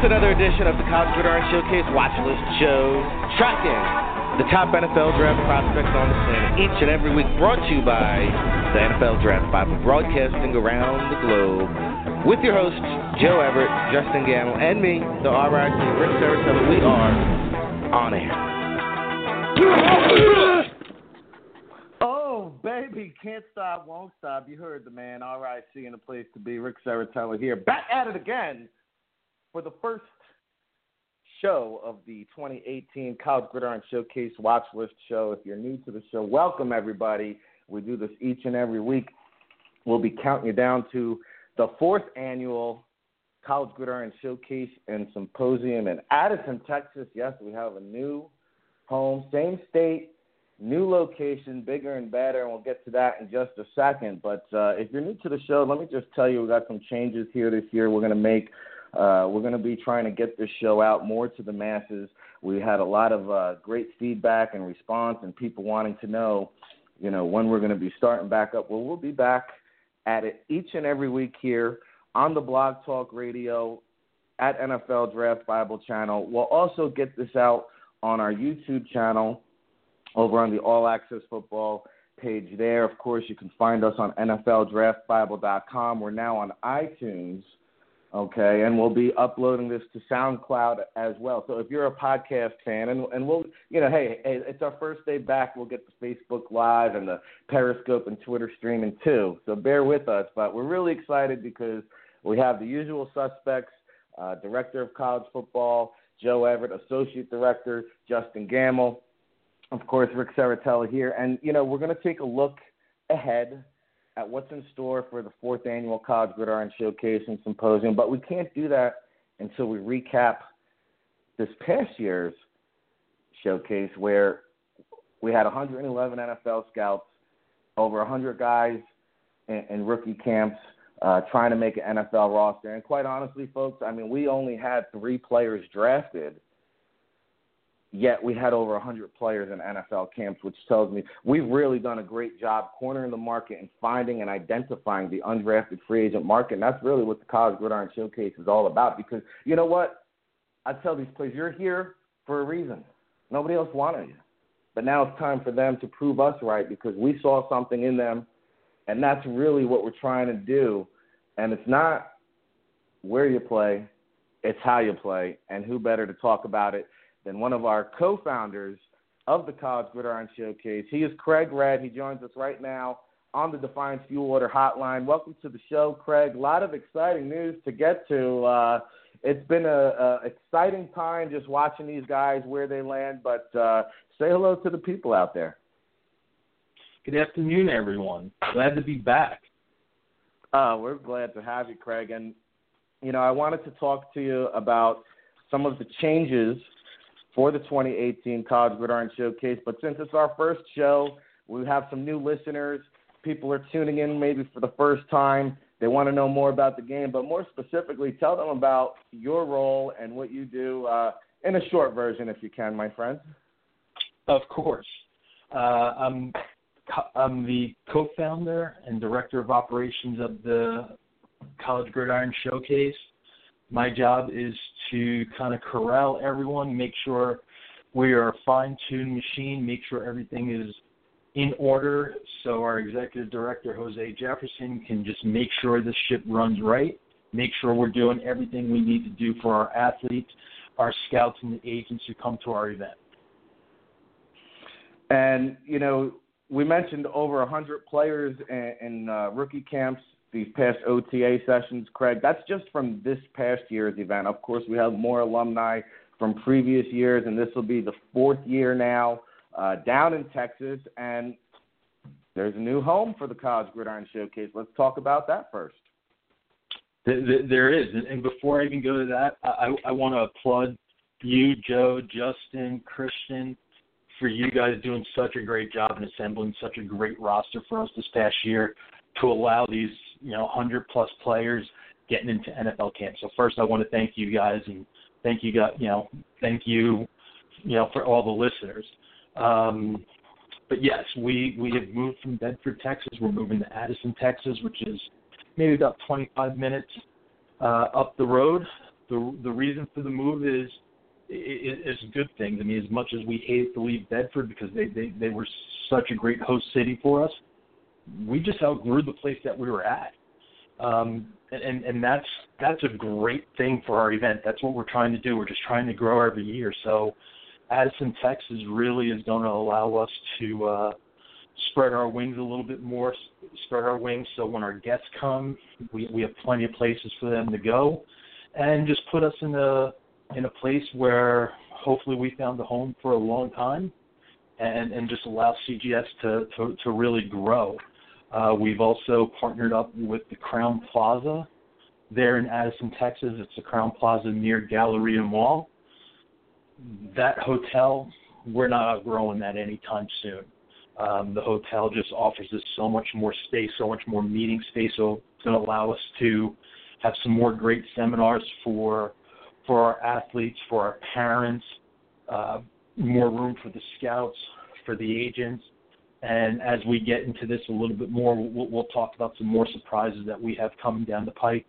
It's another edition of the College Gridiron Showcase Watch List Show, tracking the top NFL draft prospects on the planet each and every week, brought to you by the NFL Draft Bible, broadcasting around the globe with your hosts, Joe Everett, Justen Gammel, and me, the RIC, Rick Sarasota. We are on air. Oh, baby, can't stop, won't stop. You heard the man, RIC in the place to be. Ric Serritella here, back at it again for the first show of the 2018 College Gridiron Showcase Watch List Show. If you're new to the show, welcome everybody. We do this each and every week. We'll be counting you down to the fourth annual College Gridiron Showcase and Symposium in Addison, Texas. Yes, we have a new home, same state, new location, bigger and better, and we'll get to that in just a second. But uh, if you're new to the show, let me just tell you we got some changes here this year. We're going to make uh, we're going to be trying to get this show out more to the masses. We had a lot of uh, great feedback and response, and people wanting to know, you know, when we're going to be starting back up. Well, we'll be back at it each and every week here on the Blog Talk Radio at NFL Draft Bible channel. We'll also get this out on our YouTube channel over on the All Access Football page there. Of course, you can find us on NFLDraftBible.com. We're now on iTunes okay? And we'll be uploading this to soundcloud as well. So if you're a podcast fan and, and we'll you know hey, hey it's our first day back. We'll get the facebook live and the periscope and twitter streaming too. So bear with us. But we're really excited because we have the usual suspects uh, director of college football joe everett associate director justen gammel of course ric serritella here. And you know we're going to take a look ahead at what's in store for the fourth annual College Gridiron Showcase and Symposium, but we can't do that until we recap this past year's showcase where we had 111 NFL scouts, over 100 guys in, in rookie camps uh, trying to make an NFL roster. And quite honestly, folks, I mean, we only had three players drafted – yet we had over 100 players in NFL camps, which tells me we've really done a great job cornering the market and finding and identifying the undrafted free agent market. And that's really what the College Gridiron Showcase is all about because you know what? I tell these players, you're here for a reason. Nobody else wanted you. But now it's time for them to prove us right because we saw something in them, and that's really what we're trying to do. And it's not where you play, it's how you play. And who better to talk about it than one of our co-founders of the College Gridiron Showcase. He is Craig Red. He joins us right now on the Defiance Fuel Order Hotline. Welcome to the show, Craig. A lot of exciting news to get to. Uh, it's been a, a, exciting time just watching these guys where they land. But uh, say hello to the people out there. Good afternoon, everyone. Glad to be back. Uh, we're glad to have you, Craig. And you know, I wanted to talk to you about some of the changes for the 2018 College Gridiron Showcase. But since it's our first show, we have some new listeners. People are tuning in maybe for the first time. They want to know more about the game, but more specifically, tell them about your role and what you do uh, in a short version, if you can, my friend. Of course. Uh, I'm, I'm the co founder and director of operations of the College Gridiron Showcase my job is to kind of corral everyone, make sure we are a fine tuned machine, make sure everything is in order so our executive director, Jose Jefferson, can just make sure the ship runs right, make sure we're doing everything we need to do for our athletes, our scouts, and the agents who come to our event. And, you know, we mentioned over 100 players in, in uh, rookie camps these past OTA sessions, Craig. That's just from this past year's event. Of course, we have more alumni from previous years, and this will be the fourth year now uh, down in Texas. And there's a new home for the College Gridiron Showcase. Let's talk about that first. There is, and before I even go to that, I, I want to applaud you, Joe, Justin, Christian, for you guys doing such a great job in assembling such a great roster for us this past year to allow these you know 100 plus players getting into NFL camp. So first, I want to thank you guys and thank you guys, you know, thank you, you know, for all the listeners. Um, but yes, we we have moved from Bedford, Texas. We're moving to Addison, Texas, which is maybe about 25 minutes uh, up the road the the reason for the move is is good things. I mean, as much as we hate to leave Bedford because they they they were such a great host city for us, we just outgrew the place that we were at. Um, and and that's that's a great thing for our event. That's what we're trying to do. We're just trying to grow every year. So, Addison, Texas, really is going to allow us to uh, spread our wings a little bit more. Spread our wings so when our guests come, we we have plenty of places for them to go, and just put us in a in a place where hopefully we found a home for a long time, and and just allow CGS to to, to really grow. Uh, we've also partnered up with the Crowne Plaza there in Addison, Texas. It's the Crowne Plaza near Galleria Mall. That hotel, we're not outgrowing that anytime soon. Um, the hotel just offers us so much more space, so much more meeting space, so it's going to allow us to have some more great seminars for for our athletes, for our parents, uh, more room for the scouts, for the agents, and as we get into this a little bit more, we'll, we'll talk about some more surprises that we have coming down the pike.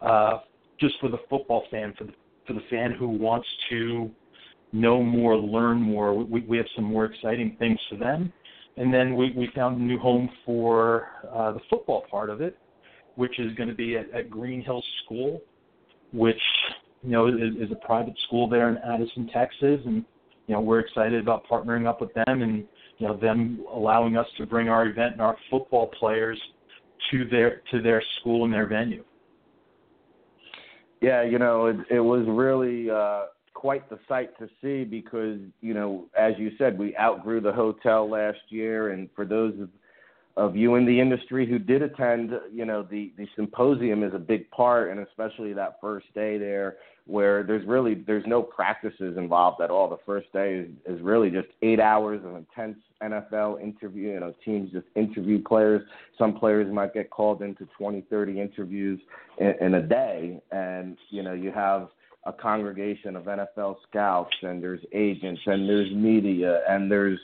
Uh, just for the football fan, for the for the fan who wants to know more, learn more, we, we have some more exciting things for them. And then we, we found a new home for uh, the football part of it, which is going to be at, at Green Hill School, which you know is, is a private school there in Addison, Texas, and you know we're excited about partnering up with them and you know them allowing us to bring our event and our football players to their to their school and their venue. Yeah, you know, it, it was really uh, quite the sight to see because you know, as you said, we outgrew the hotel last year, and for those of of you in the industry who did attend, you know, the the symposium is a big part, and especially that first day there, where there's really there's no practices involved at all. The first day is, is really just eight hours of intense NFL interview. You know, teams just interview players. Some players might get called into 20, 30 interviews in, in a day, and you know, you have a congregation of NFL scouts and there's agents and there's media and there's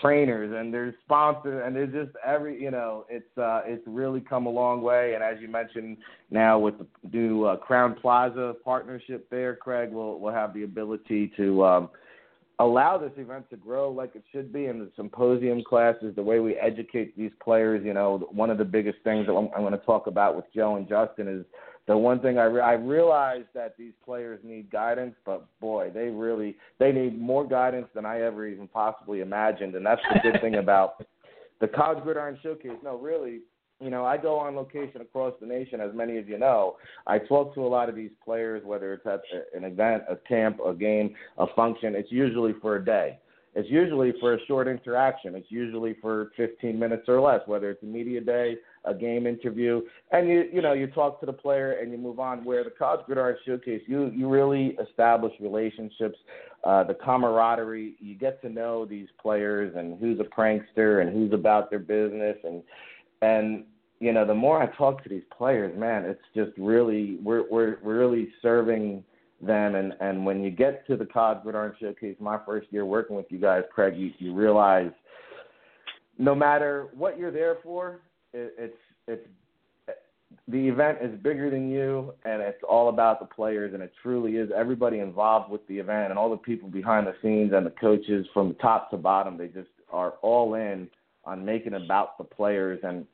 trainers and there's sponsors and there's just every you know it's uh it's really come a long way. And as you mentioned now with the new uh, Crowne Plaza partnership there Craig will will have the ability to um allow this event to grow like it should be in the symposium classes the way we educate these players. You know one of the biggest things that I'm, I'm going to talk about with Joe and Justin is the one thing I re- I realize that these players need guidance, but boy, they really they need more guidance than I ever even possibly imagined, and that's the good thing about the College Gridiron Showcase. No, really, you know, I go on location across the nation, as many of you know. I talk to a lot of these players, whether it's at an event, a camp, a game, a function. It's usually for a day. It's usually for a short interaction. It's usually for 15 minutes or less, whether it's a media day, a game interview, and you you know you talk to the player and you move on. Where the College Gridiron Showcase, you you really establish relationships, uh, the camaraderie. You get to know these players and who's a prankster and who's about their business and and you know the more I talk to these players, man, it's just really we're we're, we're really serving them and and when you get to the College Gridiron Showcase, my first year working with you guys, Craig, you, you realize no matter what you're there for, it, it's it's the event is bigger than you and it's all about the players and it truly is. Everybody involved with the event and all the people behind the scenes and the coaches from top to bottom they just are all in on making about the players. And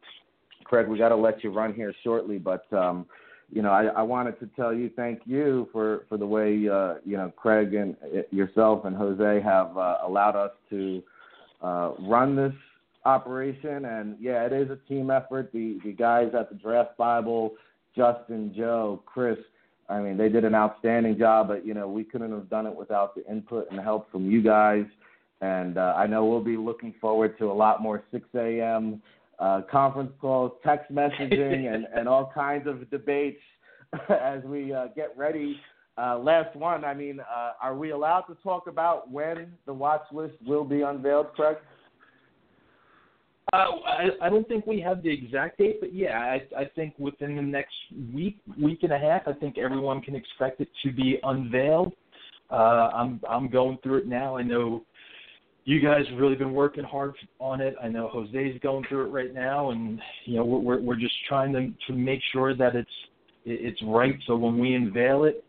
Craig we got to let you run here shortly but um you know I, I wanted to tell you thank you for for the way uh you know Craig and uh, yourself and Jose have uh, allowed us to uh run this operation, and yeah, it is a team effort. The the guys at the Draft Bible, Justin, Joe, Chris, I mean, they did an outstanding job. But you know, we couldn't have done it without the input and help from you guys. And uh, I know we'll be looking forward to a lot more 6 a.m. Uh, conference calls, text messaging, and, and all kinds of debates as we uh, get ready. Uh, last one. I mean, uh, are we allowed to talk about when the watch list will be unveiled, Craig? I, I don't think we have the exact date, but yeah, I, I think within the next week, week and a half, I think everyone can expect it to be unveiled. Uh, I'm I'm going through it now. I know you guys have really been working hard on it. I know Jose's going through it right now, and you know we're we're just trying to to make sure that it's it's right. So when we unveil it,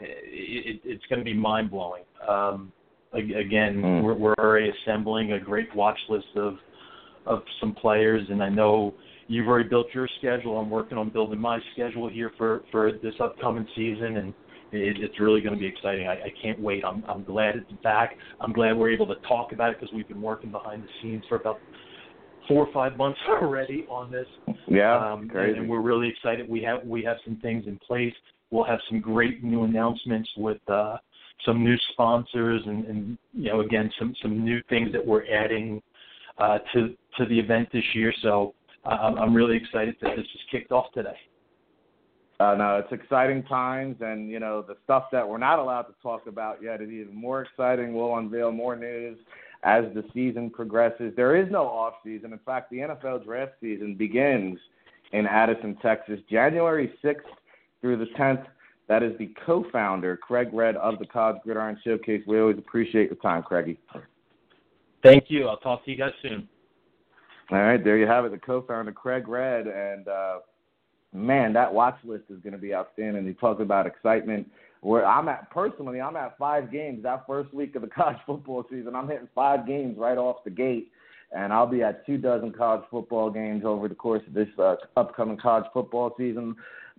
it, it's going to be mind blowing. Um, again, mm. we're, we're already assembling a great watch list of of some players, and I know you've already built your schedule. I'm working on building my schedule here for for this upcoming season, and it, it's really going to be exciting. I, I can't wait. I'm I'm glad it's back. I'm glad we're able to talk about it because we've been working behind the scenes for about four or five months already on this. Yeah, um, crazy. And, and we're really excited. We have we have some things in place. We'll have some great new announcements with uh, some new sponsors and, and you know again some some new things that we're adding uh, to to the event this year. So uh, I'm really excited that this is kicked off today. Uh, no, it's exciting times, and you know the stuff that we're not allowed to talk about yet is even more exciting. We'll unveil more news as the season progresses. There is no off season. In fact, the NFL draft season begins in Addison, Texas, January 6th through the 10th. That is the co-founder, Craig Red of the College Gridiron Showcase. We always appreciate your time, Craigie. Thank you. I'll talk to you guys soon. All right, there you have it. The co-founder, Craig Red, and uh, man, that watch list is going to be outstanding. He talked about excitement. Where I'm at personally, I'm at five games. That first week of the college football season, I'm hitting five games right off the gate, and I'll be at two dozen college football games over the course of this uh, upcoming college football season.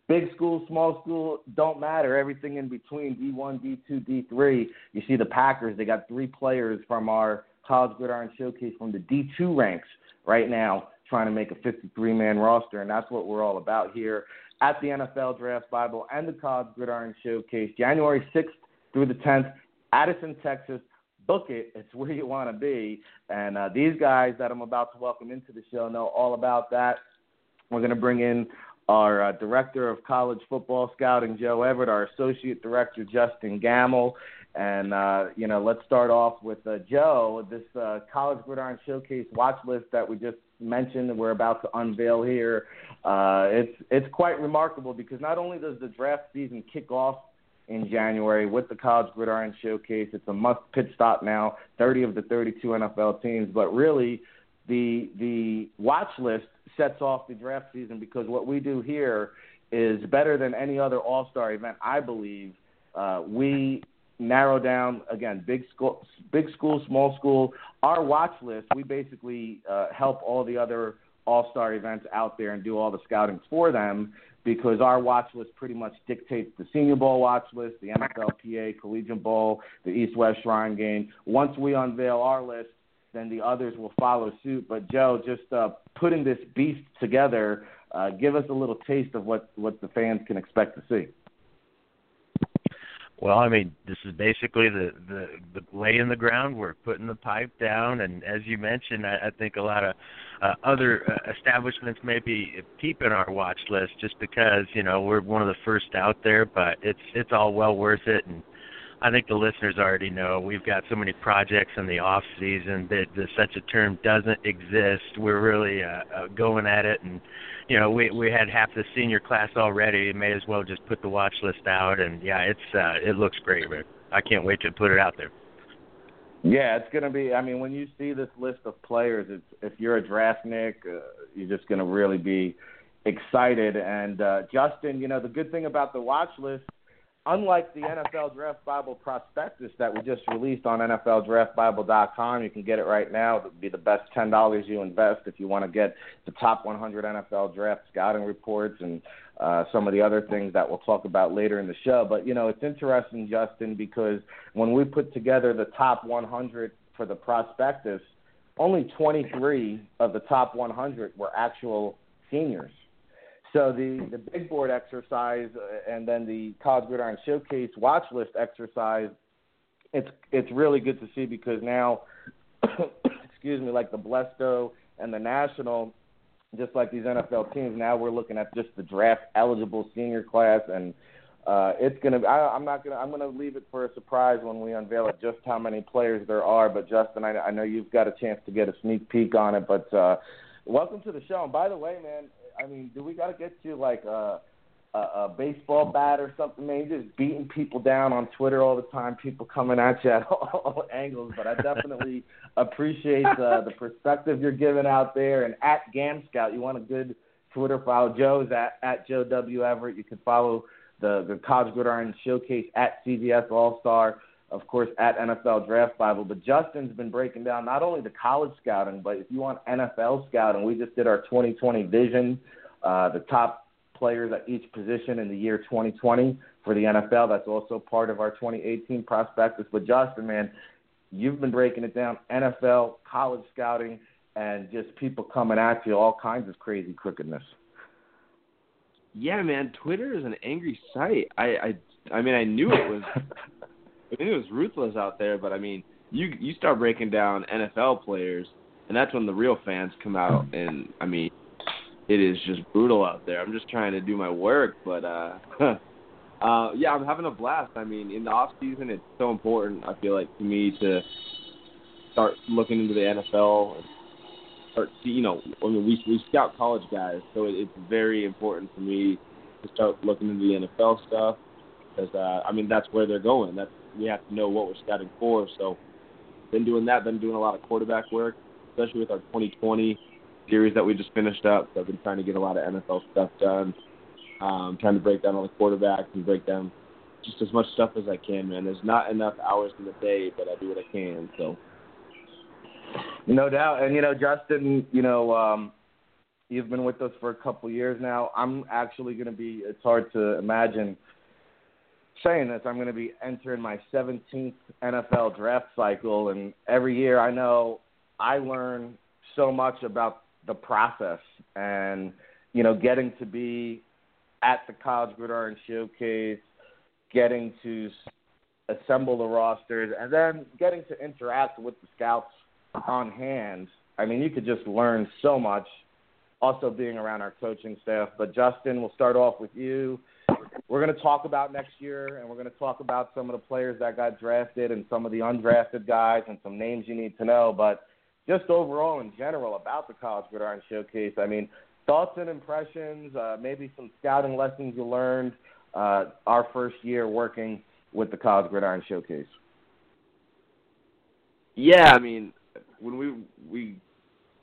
Big school, small school, don't matter. Everything in between, D1, D2, D3. You see the Packers, they got three players from our College Gridiron Showcase from the D2 ranks right now trying to make a 53 man roster, and that's what we're all about here at the NFL Draft Bible and the College Gridiron Showcase, January 6th through the 10th, Addison, Texas. Book it. It's where you want to be. And uh, these guys that I'm about to welcome into the show know all about that. We're going to bring in our uh, director of college football scouting, Joe Everett, our associate director, Justen Gammel. And, uh, you know, let's start off with uh, Joe, this uh, College Gridiron Showcase watch list that we just mentioned and we're about to unveil here. Uh, it's, it's quite remarkable because not only does the draft season kick off in January with the College Gridiron Showcase, it's a must pit stop now, 30 of the 32 NFL teams, but really the, the watch list sets off the draft season because what we do here is better than any other All Star event, I believe. Uh, we narrow down again big school, big school, small school. Our watch list, we basically uh, help all the other All Star events out there and do all the scouting for them because our watch list pretty much dictates the Senior Bowl watch list, the NFLPA Collegiate Bowl, the East West Shrine Game. Once we unveil our list, then the others will follow suit. But Joe, just uh, putting this beast together, uh, give us a little taste of what what the fans can expect to see. Well, I mean, this is basically the the, the laying the groundwork, putting the pipe down, and as you mentioned, I, I think a lot of uh, other uh, establishments may be keeping our watch list just because you know we're one of the first out there, but it's it's all well worth it, and I think the listeners already know we've got so many projects in the off season that, that such a term doesn't exist. We're really uh, uh, going at it, and you know we we had half the senior class already. May as well just put the watch list out, and yeah, it's uh, it looks great. But I can't wait to put it out there. Yeah, it's gonna be. I mean, when you see this list of players, it's if you're a draftnik, uh, you're just gonna really be excited. And uh, Justin, you know, the good thing about the watch list unlike the NFL Draft Bible prospectus that we just released on NFLDraftBible.com, you can get it right now. It would be the best ten dollars you invest if you want to get the top 100 NFL draft scouting reports and uh, some of the other things that we'll talk about later in the show. But you know, it's interesting, Justin, because when we put together the top 100 for the prospectus, only 23 of the top 100 were actual seniors. So the the big board exercise uh, and then the College Gridiron Showcase watch list exercise, it's it's really good to see because now, excuse me, like the Blesto and the National, just like these NFL teams, now we're looking at just the draft eligible senior class and. Uh, it's gonna. I, I'm not gonna. I'm gonna leave it for a surprise when we unveil it. Just how many players there are. But Justin, I, I know you've got a chance to get a sneak peek on it. But uh, welcome to the show. And by the way, man, I mean, do we got to get you like a, a a baseball bat or something, man? You're just beating people down on Twitter all the time. People coming at you at all, all angles. But I definitely appreciate uh, the perspective you're giving out there. And at Gam Scout, you want a good Twitter. Follow Joe's at, at Joe W. Everett. You can follow the, the College Gridiron Showcase at CGS All Star, of course, at NFL Draft Bible. But Justin's been breaking down not only the college scouting, but if you want NFL scouting, we just did our 2020 vision, uh, the top players at each position in the year 2020 for the NFL. That's also part of our 2018 prospectus. But Justin, man, you've been breaking it down NFL, college scouting, and just people coming at you, all kinds of crazy crookedness. Yeah, man, Twitter is an angry site. I I I mean, I knew it was I knew it was ruthless out there, but I mean, you you start breaking down NFL players, and that's when the real fans come out, and I mean, it is just brutal out there. I'm just trying to do my work, but uh uh yeah, I'm having a blast. I mean, in the off season it's so important I feel like to me to start looking into the NFL and start you know, I mean we we scout college guys, so it, it's very important for me to start looking into the NFL stuff because uh I mean that's where they're going. That's we have to know what we're scouting for. So been doing that, been doing a lot of quarterback work, especially with our 2020 series that we just finished up. So I've been trying to get a lot of NFL stuff done. Um, trying to break down all the quarterbacks and break down just as much stuff as I can, man. There's not enough hours in the day, but I do what I can. So. No doubt, and you know, Justin, you know, um, you've been with us for a couple years now. I'm actually going to be. It's hard to imagine saying this. I'm going to be entering my 17th NFL draft cycle, and every year I know I learn so much about the process and you know getting to be at the College Gridiron Showcase, getting to assemble the rosters, and then getting to interact with the scouts on hand. I mean, you could just learn so much. Also, being around our coaching staff. But Justin, we'll start off with you. We're going to talk about next year, and we're going to talk about some of the players that got drafted and some of the undrafted guys and some names you need to know. But just overall, in general, about the College Gridiron Showcase. I mean, thoughts and impressions, uh, maybe some scouting lessons you learned uh, our first year working with the College Gridiron Showcase. Yeah, I mean, when we we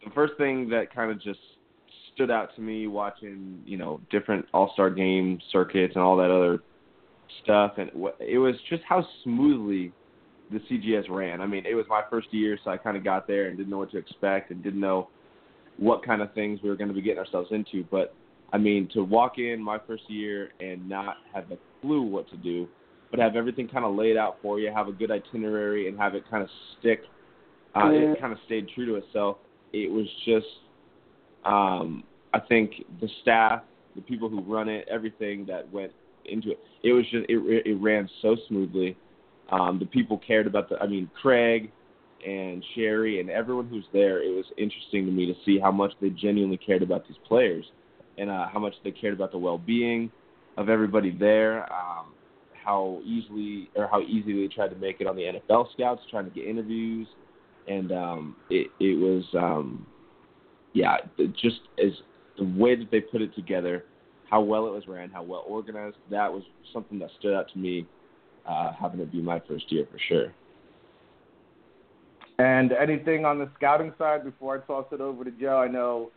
the first thing that kind of just stood out to me watching you know different All Star game circuits and all that other stuff, and it was just how smoothly the CGS ran. I mean, it was my first year, so I kind of got there and didn't know what to expect and didn't know what kind of things we were going to be getting ourselves into. But I mean, to walk in my first year and not have a clue what to do, but have everything kind of laid out for you, have a good itinerary, and have it kind of stick. Uh, it kind of stayed true to itself. It was just, um, I think the staff, the people who run it, everything that went into it, it was just it, it ran so smoothly. Um, the people cared about the. I mean, Craig, and Sherry and everyone who's there, it was interesting to me to see how much they genuinely cared about these players and uh, how much they cared about the well-being of everybody there. Um, how easily or how easy they tried to make it on the NFL scouts, trying to get interviews, and um, it it was um, yeah, just as the way that they put it together, how well it was ran, how well organized. That was something that stood out to me, uh, having it be my first year for sure. And anything on the scouting side before I toss it over to Joe? I know,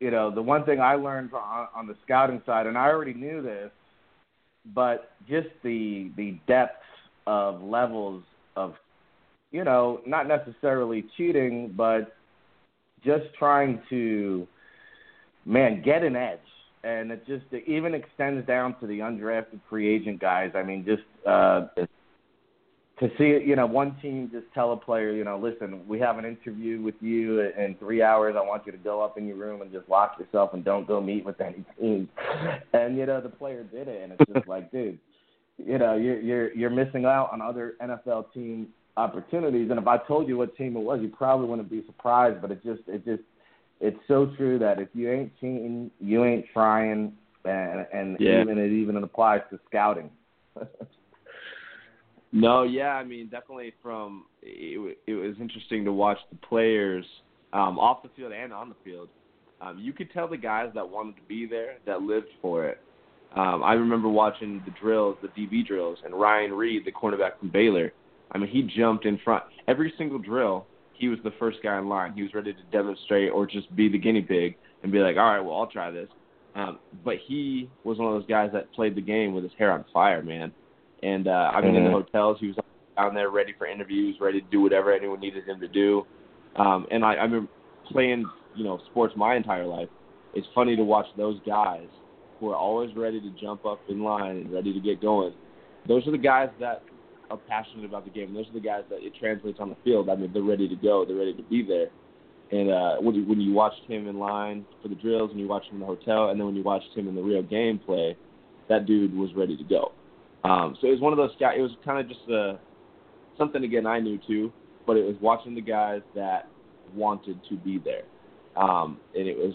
you know, the one thing I learned on, on the scouting side, and I already knew this, but just the the depth of levels of, you know, not necessarily cheating, but just trying to, man, get an edge. And it just it even extends down to the undrafted free agent guys. I mean, just uh, to see you know one team just tell a player, you know, listen, we have an interview with you in three hours. I want you to go up in your room and just lock yourself and don't go meet with any teams. And you know the player did it, and it's just like, dude, you know, you're you're you're missing out on other NFL team opportunities. And if I told you what team it was, you probably wouldn't be surprised. But it just it just it's so true that if you ain't cheating, you ain't trying, and and yeah. even it even applies to scouting. No, yeah, I mean, definitely from it, it was interesting to watch the players um, off the field and on the field. Um, you could tell the guys that wanted to be there, that lived for it. Um, I remember watching the drills, the DB drills, and Ryan Reid, the cornerback from Baylor. I mean, he jumped in front every single drill. he was the first guy in line. He was ready to demonstrate or just be the guinea pig and be like, all right, well, I'll try this. Um, but he was one of those guys that played the game with his hair on fire, man. And uh, I mean, mm-hmm. in the mm-hmm. hotels, he was down there ready for interviews, ready to do whatever anyone needed him to do. Um, and I, I remember playing, you know, sports my entire life. It's funny to watch those guys who are always ready to jump up in line and ready to get going. Those are the guys that are passionate about the game. Those are the guys that it translates on the field. I mean, they're ready to go. They're ready to be there. And uh, when you, when you watched him in line for the drills, and you watched him in the hotel, and then when you watched him in the real game play, that dude was ready to go. Um, so it was one of those guys. It was kind of just a, uh, something again I knew too, but it was watching the guys that wanted to be there, um, and it was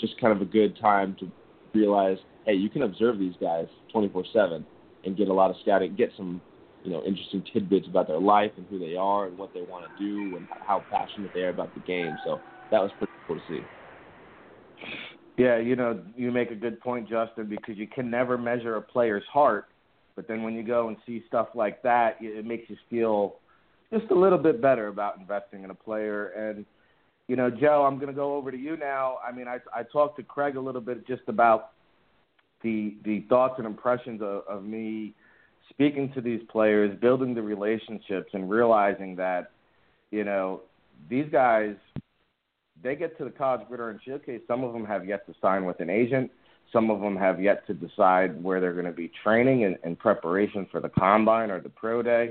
just kind of a good time to realize, hey, you can observe these guys 24/7 and get a lot of scouting, get some you know interesting tidbits about their life and who they are and what they want to do and how passionate they are about the game. So that was pretty cool to see. Yeah, you know, you make a good point, Justin, because you can never measure a player's heart, but then when you go and see stuff like that, it makes you feel just a little bit better about investing in a player. And you know, Joe, I'm going to go over to you now. I mean, I I talked to Craig a little bit just about the the thoughts and impressions of, of me speaking to these players, building the relationships, and realizing that, you know, these guys, they get to the college gridiron showcase. Some of them have yet to sign with an agent. Some of them have yet to decide where they're going to be training in, in preparation for the combine or the pro day.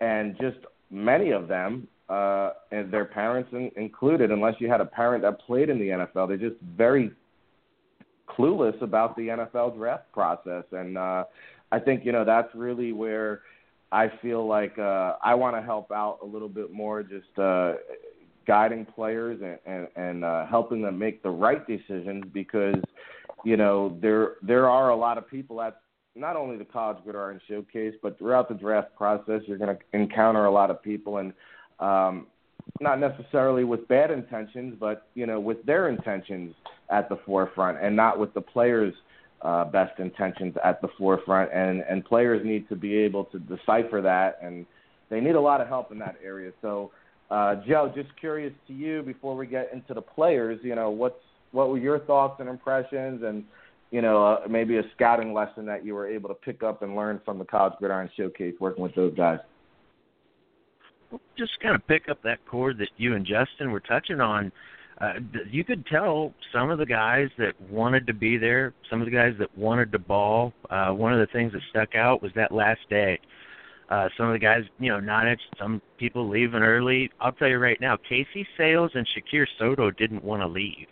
And just many of them, uh, and their parents in, included, unless you had a parent that played in the NFL, they're just very clueless about the NFL draft process. And uh, I think you know that's really where I feel like uh, I want to help out a little bit more, just uh, guiding players and and, and uh, helping them make the right decisions because you know there there are a lot of people at not only the college gridiron showcase but throughout the draft process you're going to encounter a lot of people and um, not necessarily with bad intentions but you know with their intentions at the forefront and not with the players uh, best intentions at the forefront, and and players need to be able to decipher that, and they need a lot of help in that area. So, uh, Joe, just curious to you before we get into the players, you know, what's what were your thoughts and impressions, and you know, uh, maybe a scouting lesson that you were able to pick up and learn from the College Gridiron Showcase working with those guys. Just kind of pick up that chord that you and Justin were touching on uh, you could tell some of the guys that wanted to be there, some of the guys that wanted to ball. Uh, one of the things that stuck out was that last day. Uh, some of the guys, you know, not it. Some people leaving early. I'll tell you right now, Casey Sayles and Shakir Soto didn't want to leave.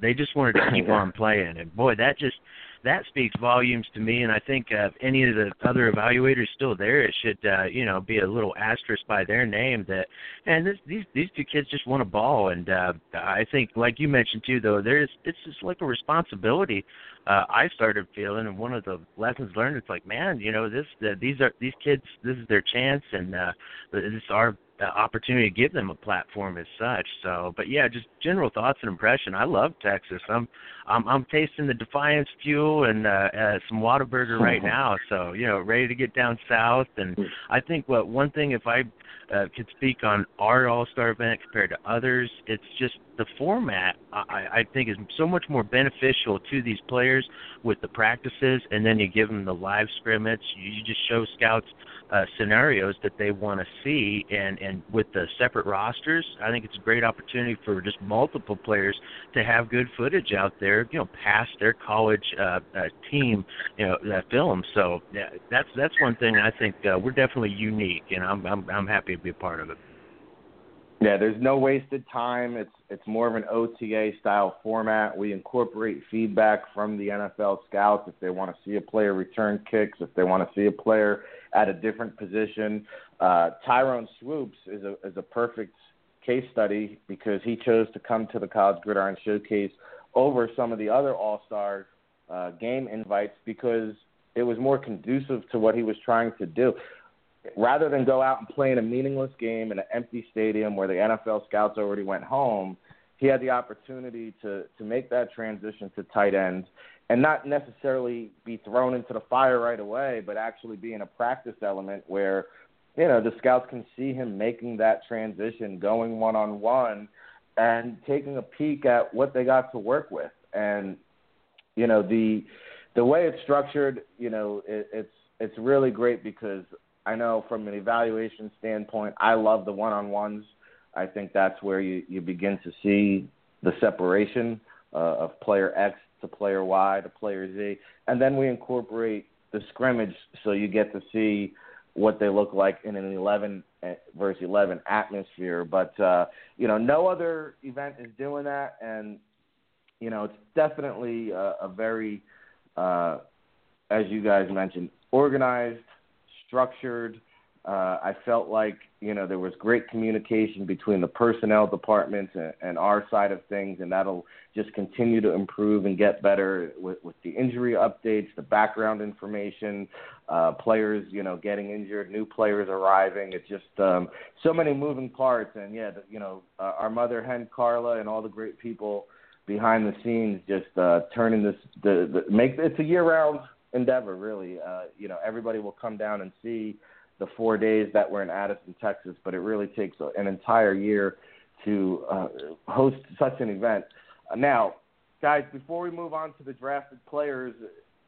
They just wanted to keep on playing, and boy, that just that speaks volumes to me. And I think uh, if any of the other evaluators still there, it should uh, you know be a little asterisk by their name that and this, these these two kids just want a ball. And uh, I think, like you mentioned too, though, there's it's just like a responsibility. Uh, I started feeling, and one of the lessons learned, it's like, man, you know, this the, these are these kids, this is their chance, and uh, this is our the opportunity to give them a platform as such. So, but yeah, just general thoughts and impression. I love Texas. I'm I'm I'm tasting the Defiance fuel and uh, uh some Whataburger right now. So, you know, ready to get down south and I think what one thing if I uh, could speak on our All-Star event compared to others, it's just the format I, I think is so much more beneficial to these players with the practices, and then you give them the live scrimmage. You just show scouts uh, scenarios that they want to see, and and with the separate rosters, I think it's a great opportunity for just multiple players to have good footage out there, you know, past their college uh, uh, team, you know, that film. So yeah, that's that's one thing I think uh, we're definitely unique, and I'm I'm I'm happy to be a part of it. Yeah, there's no wasted time. It's it's more of an OTA style format. We incorporate feedback from the NFL scouts if they want to see a player return kicks, if they want to see a player at a different position. Uh, Tyrone Swoopes is a is a perfect case study because he chose to come to the College Gridiron Showcase over some of the other All Star uh, game invites because it was more conducive to what he was trying to do rather than go out and play in a meaningless game in an empty stadium where the NFL scouts already went home, he had the opportunity to to make that transition to tight end and not necessarily be thrown into the fire right away, but actually be in a practice element where you know the scouts can see him making that transition, going one on one, and taking a peek at what they got to work with. And you know the the way it's structured, you know, it, it's it's really great because I know from an evaluation standpoint, I love the one on ones. I think that's where you you begin to see the separation uh, of player X to player Y to player Z, and then we incorporate the scrimmage so you get to see what they look like in an 11 eh, versus 11 atmosphere. But uh, you know, no other event is doing that, and you know, it's definitely a, a very, uh, as you guys mentioned, organized, structured. Uh, I felt like you know there was great communication between the personnel departments and, and our side of things, and that'll just continue to improve and get better with, with the injury updates, the background information, uh, players you know getting injured, new players arriving. It's just um, so many moving parts, and yeah, you know uh, our mother hen Carla and all the great people behind the scenes just uh, turning this the, the make it's a year round endeavor really. Uh, you know everybody will come down and see the four days that we're in Addison, Texas, but it really takes an entire year to uh, host such an event. Now, guys, before we move on to the drafted players,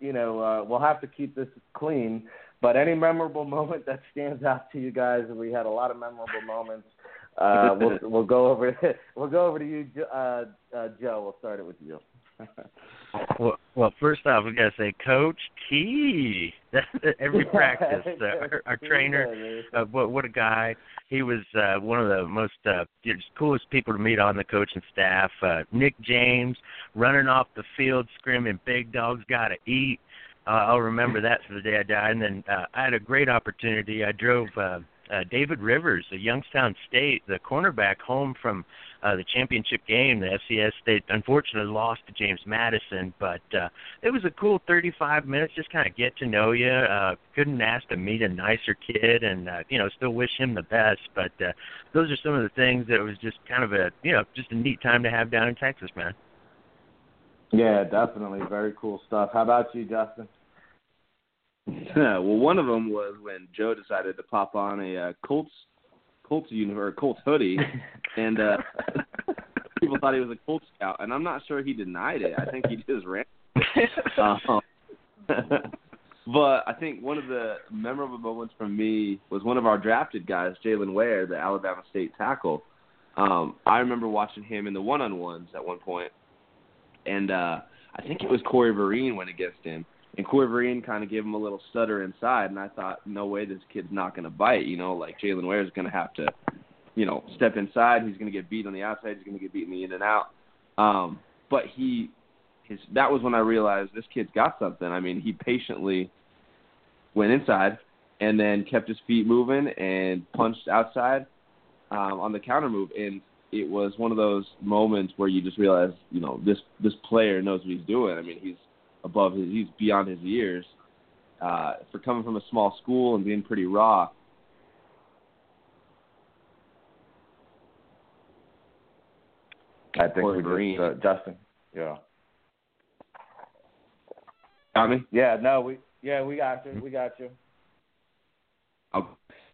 you know, uh, we'll have to keep this clean. But any memorable moment that stands out to you guys, we had a lot of memorable moments. Uh, we'll, we'll go over. We'll go over to you, uh, uh, Joe. We'll start it with you. Well, well, first off, we gotta say, Coach T. Every practice, uh, our, our trainer, uh, what what a guy! He was uh, one of the most uh, coolest people to meet on the coaching staff. Uh, Nick James running off the field, screaming, "Big dogs gotta eat." Uh, I'll remember that for the day I die. And then uh, I had a great opportunity. I drove. Uh, uh, David Rivers of Youngstown State, the cornerback, home from uh, the championship game. The FCS they unfortunately lost to James Madison, but uh, it was a cool 35 minutes. Just kind of get to know you. Uh, couldn't ask to meet a nicer kid, and uh, you know still wish him the best. But uh, those are some of the things that was just kind of a you know just a neat time to have down in Texas, man. Yeah, definitely. Very cool stuff. How about you, Justin? Yeah, well, one of them was when Joe decided to pop on a uh, Colts Colts uni- or Colts hoodie, and uh, people thought he was a Colts scout, and I'm not sure he denied it. I think he just ran. um, but I think one of the memorable moments for me was one of our drafted guys, Jylan Ware, the Alabama State tackle. Um, I remember watching him in the one-on-ones at one point, and uh, I think it was Corey Vereen went against him and Corverine kind of gave him a little stutter inside, and I thought, no way, this kid's not going to bite. You know, like Jylan Ware is going to have to, you know, step inside. He's going to get beat on the outside. He's going to get beat in the in and out. Um, but he, his that was when I realized this kid's got something. I mean, he patiently went inside and then kept his feet moving and punched outside um, on the counter move, and it was one of those moments where you just realize, you know, this this player knows what he's doing. I mean, he's above his, he's beyond his years. Uh, for coming from a small school and being pretty raw. I think we. Just, uh, Justin. Yeah. Me? Yeah, no, we yeah, we got you. We got you. Okay.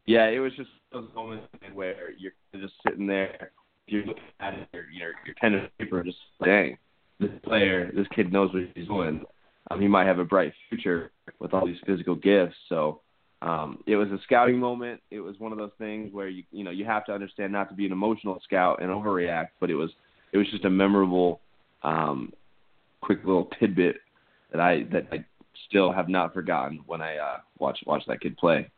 Yeah, it was just those moments where you're just sitting there, you're looking at your you're, you're pen and paper, just dang, this player, this kid knows what he's doing um, he might have a bright future with all these physical gifts. So um, it was a scouting moment. It was one of those things where you you know you have to understand not to be an emotional scout and overreact, but it was it was just a memorable, um, quick little tidbit that I that I still have not forgotten when I uh, watched watched that kid play.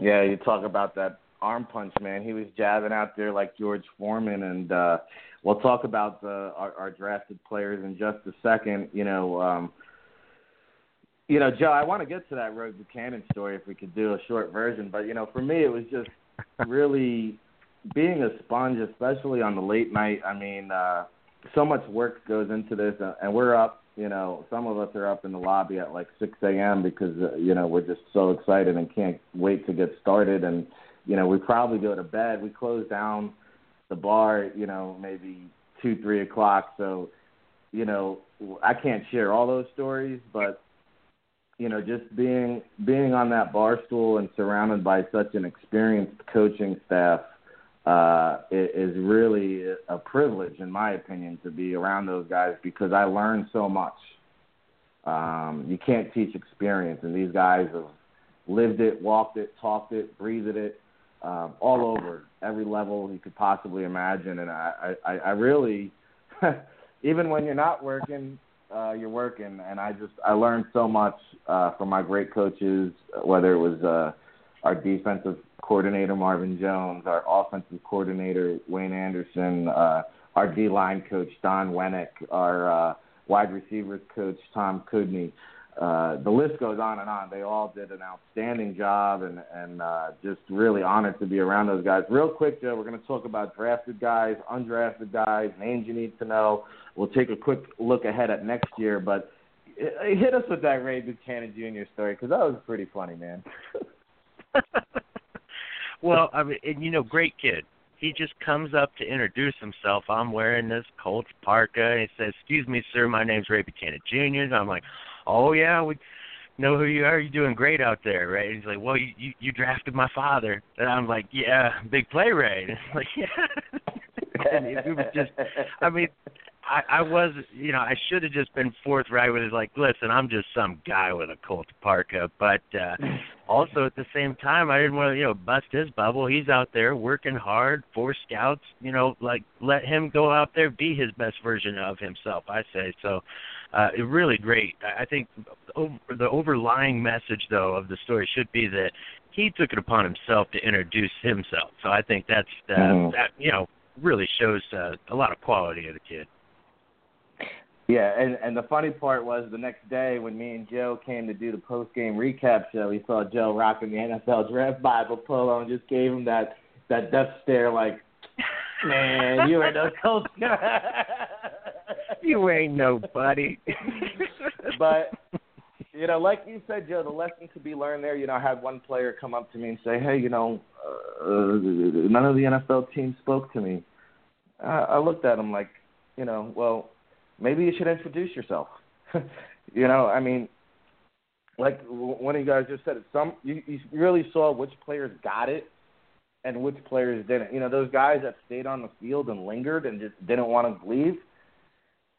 Yeah, you talk about that arm punch, man. He was jabbing out there like George Foreman, and uh, we'll talk about the, our, our drafted players in just a second. You know, um, you know, Joe, I want to get to that Roy Buchanan story if we could do a short version, but you know, for me, it was just really being a sponge, especially on the late night. I mean, uh, so much work goes into this, uh, and we're up. You know, some of us are up in the lobby at like 6 a.m. because uh, you know we're just so excited and can't wait to get started. And you know, we probably go to bed. We close down the bar, you know, maybe two, three o'clock. So, you know, I can't share all those stories, but you know, just being being on that bar stool and surrounded by such an experienced coaching staff uh, is really a privilege, in my opinion, to be around those guys because I learned so much. Um, you can't teach experience, and these guys have lived it, walked it, talked it, breathed it, uh, all over every level you could possibly imagine. And I, I, I really, even when you're not working, uh, you're working, and I just I learned so much uh, from my great coaches, whether it was uh, our defensive coordinator Marvin Jones, our offensive coordinator Wayne Anderson, uh, our D line coach Don Wennick, our uh, wide receivers coach Tom Kudney. Uh, the list goes on and on. They all did an outstanding job, and and uh, just really honored to be around those guys. Real quick, Joe, we're going to talk about drafted guys, undrafted guys, names you need to know. We'll take a quick look ahead at next year, but uh, hit us with that Ray Buchanan Jr. story because that was pretty funny, man. well, I mean, and you know, great kid. He just comes up to introduce himself. I'm wearing this Colts parka. And He says, "Excuse me, sir. My name's Ray Buchanan Jr." And I'm like, "Oh yeah, we know who you are. You're doing great out there, right?" And he's like, "Well, you you, drafted my father." And I'm like, "Yeah, big play, Ray." And like, "Yeah." and it was just, I mean, I, I was, you know, I should have just been forthright with it. Like, listen, I'm just some guy with a Colts parka, but uh, also at the same time, I didn't want to, you know, bust his bubble. He's out there working hard for scouts. You know, like let him go out there be his best version of himself. I say so. Uh, really great. I think over, the overlying message, though, of the story should be that he took it upon himself to introduce himself. So I think that's uh, mm-hmm. that you know really shows uh, a lot of quality of the kid. Yeah, and and the funny part was the next day when me and Joe came to do the post game recap show, we saw Joe rocking the NFL Draft Bible polo and just gave him that that death stare, like, man, you ain't no coach. you ain't nobody. but you know, like you said, Joe, the lesson to be learned there. You know, I had one player come up to me and say, "Hey, you know, uh, none of the NFL teams spoke to me." Uh, I looked at him like, you know, well maybe you should introduce yourself. you know, I mean, like one of you guys just said, some you, you really saw which players got it and which players didn't. You know, those guys that stayed on the field and lingered and just didn't want to leave.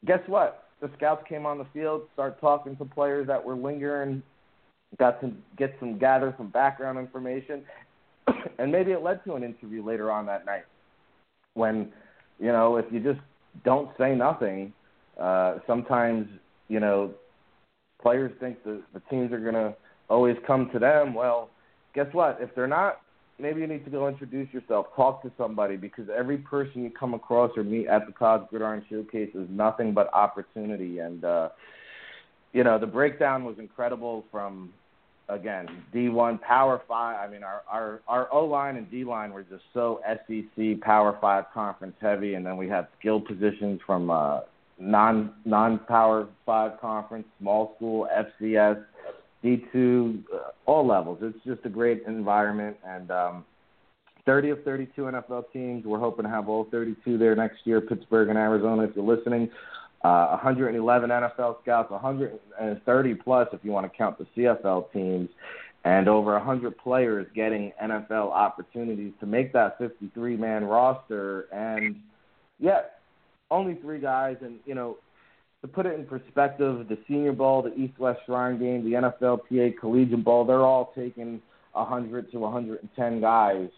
Guess what? The scouts came on the field, start talking to players that were lingering, got to get some gather some background information, and maybe it led to an interview later on that night. When, you know, if you just don't say nothing, uh, sometimes, you know, players think the, the teams are going to always come to them. Well, guess what? If they're not, maybe you need to go introduce yourself, talk to somebody, because every person you come across or meet at the College Gridiron Showcase is nothing but opportunity. And, uh, you know, the breakdown was incredible from, again, D1, Power 5. I mean, our, our, our O line and D line were just so SEC Power 5 conference heavy. And then we had skill positions from, uh, non non Power Five conference, small school, FCS, D two, uh, all levels. It's just a great environment, and um, 30 of 32 NFL teams. We're hoping to have all 32 there next year, Pittsburgh and Arizona. If you're listening, uh, 111 NFL scouts, 130 plus if you want to count the CFL teams, and over 100 players getting NFL opportunities to make that 53 man roster. And yeah, only three guys, and you know, to put it in perspective, the Senior Bowl, the East-West Shrine Game, the NFLPA Collegiate Bowl, they're all taking 100 to 110 guys.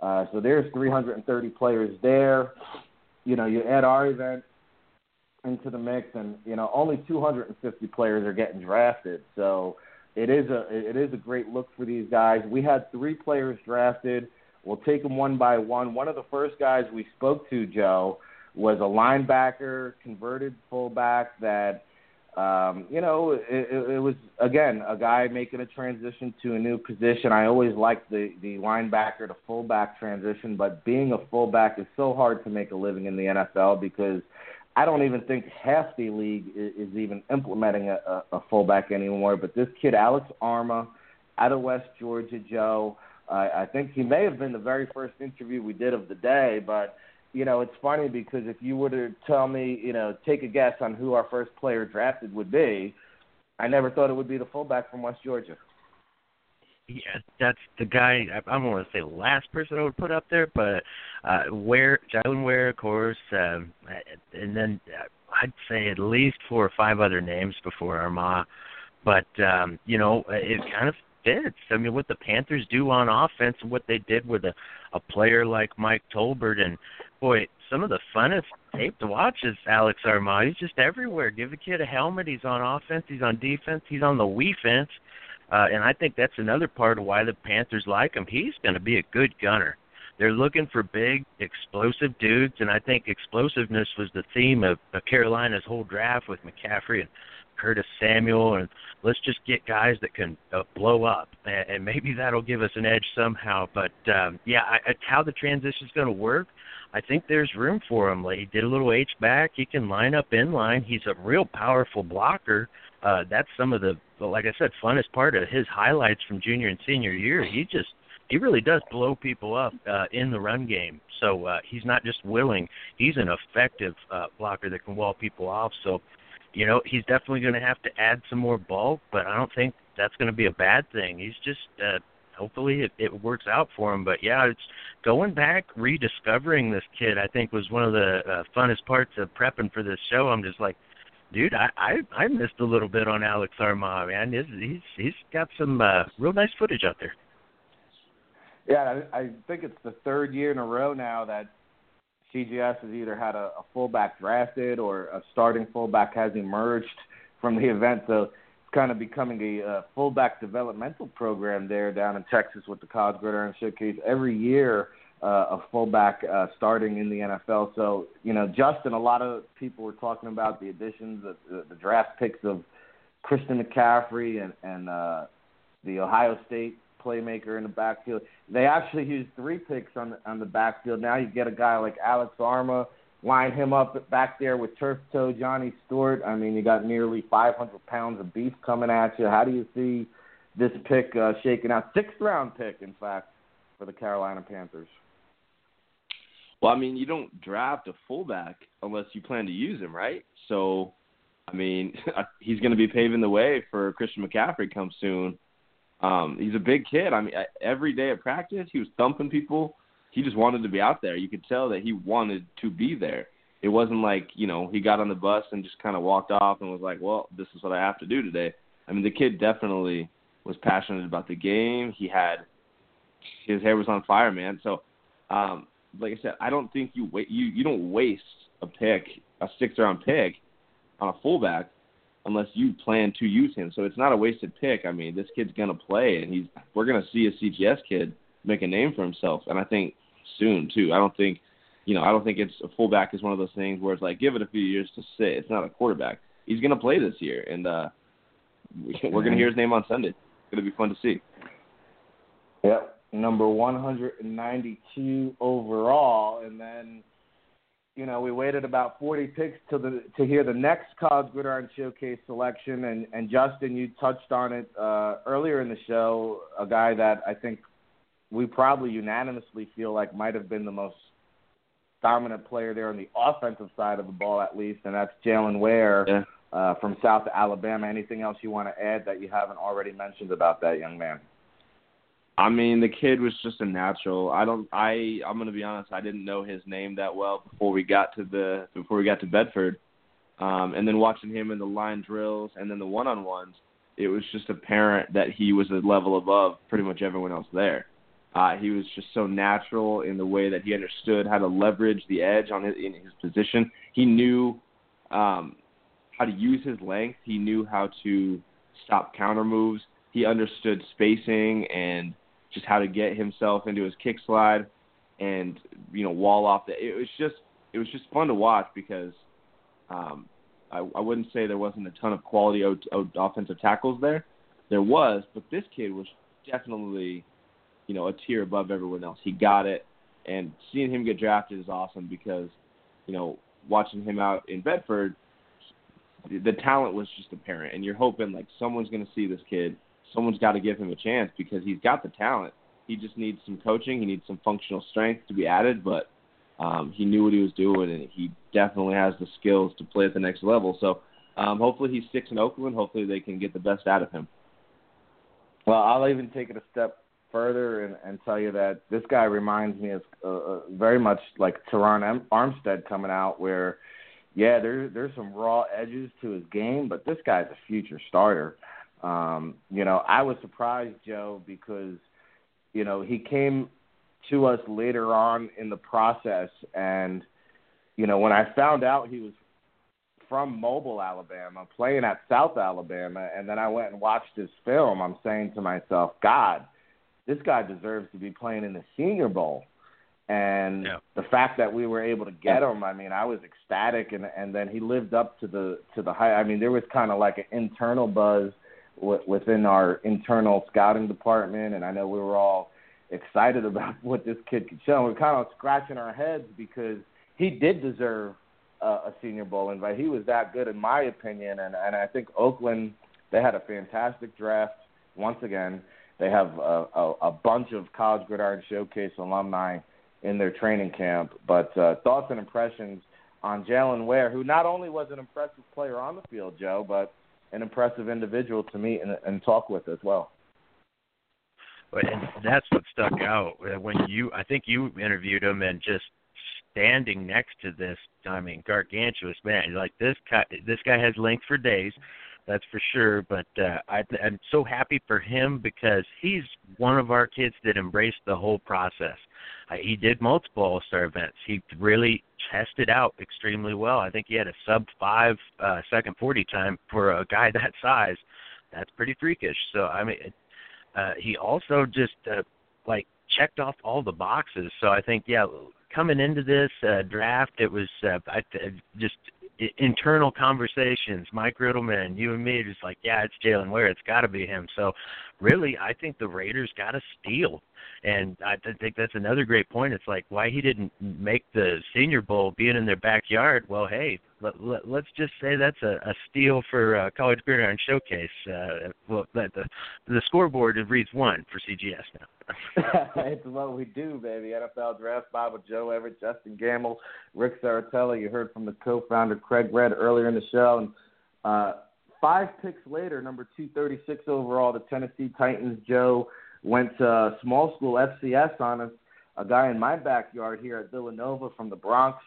Uh, so there's 330 players there. You know, you add our event into the mix, and you know, only 250 players are getting drafted. So it is a it is a great look for these guys. We had three players drafted. We'll take them one by one. One of the first guys we spoke to, Joe, was a linebacker, converted fullback that, um, you know, it, it was again a guy making a transition to a new position. I always liked the the linebacker to fullback transition, but being a fullback is so hard to make a living in the NFL because I don't even think half the league is, even implementing a, a, fullback anymore. But this kid, Alex Armah, out of West Georgia, Joe. I think he may have been the very first interview we did of the day, but you know, it's funny because if you were to tell me, you know, take a guess on who our first player drafted would be, I never thought it would be the fullback from West Georgia. Yeah, that's the guy. I, I don't want to say last person I would put up there, but uh, Ware, Jylan Ware, of course, um, and then uh, I'd say at least four or five other names before Armah. But um, you know, it kind of fits. I mean, what the Panthers do on offense and what they did with a a player like Mike Tolbert, and boy, some of the funnest tape to watch is Alex Armah. He's just everywhere. Give a kid a helmet. He's on offense. He's on defense. He's on the Wii fence. Uh, and I think that's another part of why the Panthers like him. He's going to be a good gunner. They're looking for big, explosive dudes, and I think explosiveness was the theme of, of Carolina's whole draft with McCaffrey and Curtis Samuel, and let's just get guys that can uh, blow up, and, and maybe that'll give us an edge somehow. But um, yeah, I, I, how the transition is going to work, I think there's room for him. Like, he did a little H back. He can line up in line. He's a real powerful blocker. Uh, that's some of the, like I said, funnest part of his highlights from junior and senior year. He just he really does blow people up uh, in the run game. So uh, he's not just willing; he's an effective uh, blocker that can wall people off. So, you know, he's definitely going to have to add some more bulk, but I don't think that's going to be a bad thing. He's just uh, hopefully it, it works out for him. But yeah, it's going back rediscovering this kid. I think was one of the uh, funnest parts of prepping for this show. I'm just like, dude, I I, I missed a little bit on Alex Armah, man. He's he's he's got some uh, real nice footage out there. Yeah, I, I think it's the third year in a row now that CGS has either had a, a fullback drafted or a starting fullback has emerged from the event. So kind of becoming a, a fullback developmental program there down in Texas with the College Gridiron Showcase. Every year, uh, a fullback uh, starting in the NFL. So, you know, Justen, a lot of people were talking about the additions, of, the, the draft picks of Christian McCaffrey and, and uh, the Ohio State playmaker in the backfield. They actually used three picks on the, on the backfield. Now you get a guy like Alex Armah, line him up back there with turf toe Johnny Stewart. I mean, you got nearly 500 pounds of beef coming at you. How do you see this pick uh, shaking out? Sixth round pick, in fact, for the Carolina Panthers. Well, I mean, you don't draft a fullback unless you plan to use him, right? So, I mean, he's going to be paving the way for Christian McCaffrey come soon. Um, he's a big kid. I mean, every day at practice, he was thumping people. He just wanted to be out there. You could tell that he wanted to be there. It wasn't like you know he got on the bus and just kind of walked off and was like, "Well, this is what I have to do today." I mean, the kid definitely was passionate about the game. He had his hair was on fire, man. So, um, like I said, I don't think you wait. You you don't waste a pick, a sixth round pick, on a fullback unless you plan to use him. So it's not a wasted pick. I mean, this kid's gonna play, and he's we're gonna see a CGS kid make a name for himself, and I think soon too. I don't think, you know, I don't think it's a fullback is one of those things where it's like give it a few years to sit. It's not a quarterback. He's gonna play this year, and uh we're gonna hear his name on Sunday. It's gonna be fun to see. Yep, number 192 overall, and then you know, we waited about 40 picks to the to hear the next College Gridiron Showcase selection, and and Justen, you touched on it uh, earlier in the show. A guy that I think we probably unanimously feel like might have been the most dominant player there on the offensive side of the ball, at least, and that's Jylan Ware yeah. uh, from South Alabama. Anything else you want to add that you haven't already mentioned about that young man? I mean, the kid was just a natural. I don't. I. I'm gonna be honest. I didn't know his name that well before we got to the before we got to Bedford, um, and then watching him in the line drills and then the one-on-ones, it was just apparent that he was a level above pretty much everyone else there. Uh, he was just so natural in the way that he understood how to leverage the edge on his in his position. He knew um, how to use his length. He knew how to stop counter moves. He understood spacing and just how to get himself into his kick slide and you know wall off the. It was just it was just fun to watch because um, I, I wouldn't say there wasn't a ton of quality o- o- offensive tackles there. There was, but this kid was definitely you know a tier above everyone else. He got it, and seeing him get drafted is awesome because you know watching him out in Bedford, the talent was just apparent, and you're hoping like someone's going to see this kid someone's got to give him a chance because he's got the talent. He just needs some coaching. He needs some functional strength to be added, but um, he knew what he was doing, and he definitely has the skills to play at the next level. So um, hopefully he sticks in Oakland. Hopefully they can get the best out of him. Well, I'll even take it a step further and, and tell you that this guy reminds me of uh, uh very much like Terron Armstead coming out, where yeah, there there's some raw edges to his game, but this guy's a future starter. Um, you know, I was surprised, Joe, because you know he came to us later on in the process, and you know when I found out he was from Mobile, Alabama, playing at South Alabama, and then I went and watched his film. I'm saying to myself, God, this guy deserves to be playing in the Senior Bowl. And yeah. the fact that we were able to get him, I mean, I was ecstatic, and and then he lived up to the to the high. I mean, there was kind of like an internal buzz w- within our internal scouting department, and I know we were all excited about what this kid could show. We're kind of scratching our heads because he did deserve uh, a Senior Bowl invite. He was that good, in my opinion, and and I think Oakland they had a fantastic draft once again. They have a, a, a bunch of College Gridiron Showcase alumni in their training camp. But uh, thoughts and impressions on Jylan Ware, who not only was an impressive player on the field, Joe, but an impressive individual to meet and, and talk with as well. And that's what stuck out when you. I think you interviewed him and just standing next to this. I mean, gargantuous man. Like this guy. This guy has length for days that's for sure. But uh, I, I'm so happy for him because he's one of our kids that embraced the whole process. Uh, he did multiple All Star events. He really tested out extremely well. I think he had a sub five uh, second forty time for a guy that size. That's pretty freakish. So I mean, uh, he also just uh, like checked off all the boxes. So I think yeah, coming into this uh, draft, it was uh, I, just internal conversations. Mike Riddleman, you and me, just like, yeah, it's Jylan Ware. It's got to be him. So, really, I think the Raiders got to steal. And I think that's another great point. It's like why he didn't make the Senior Bowl being in their backyard. Well, hey, let, let, let's just say that's a, a steal for uh, College Gridiron Showcase. Uh, well, the, the the scoreboard reads one for CGS now. it's what we do, baby. NFL Draft Bible, Joe Everett, Justen Gammel, Ric Serritella. You heard from the co-founder Craig Red earlier in the show, and uh, five picks later, number two thirty six overall, the Tennessee Titans. Joe went to small school FCS on us. A guy in my backyard here at Villanova from the Bronx,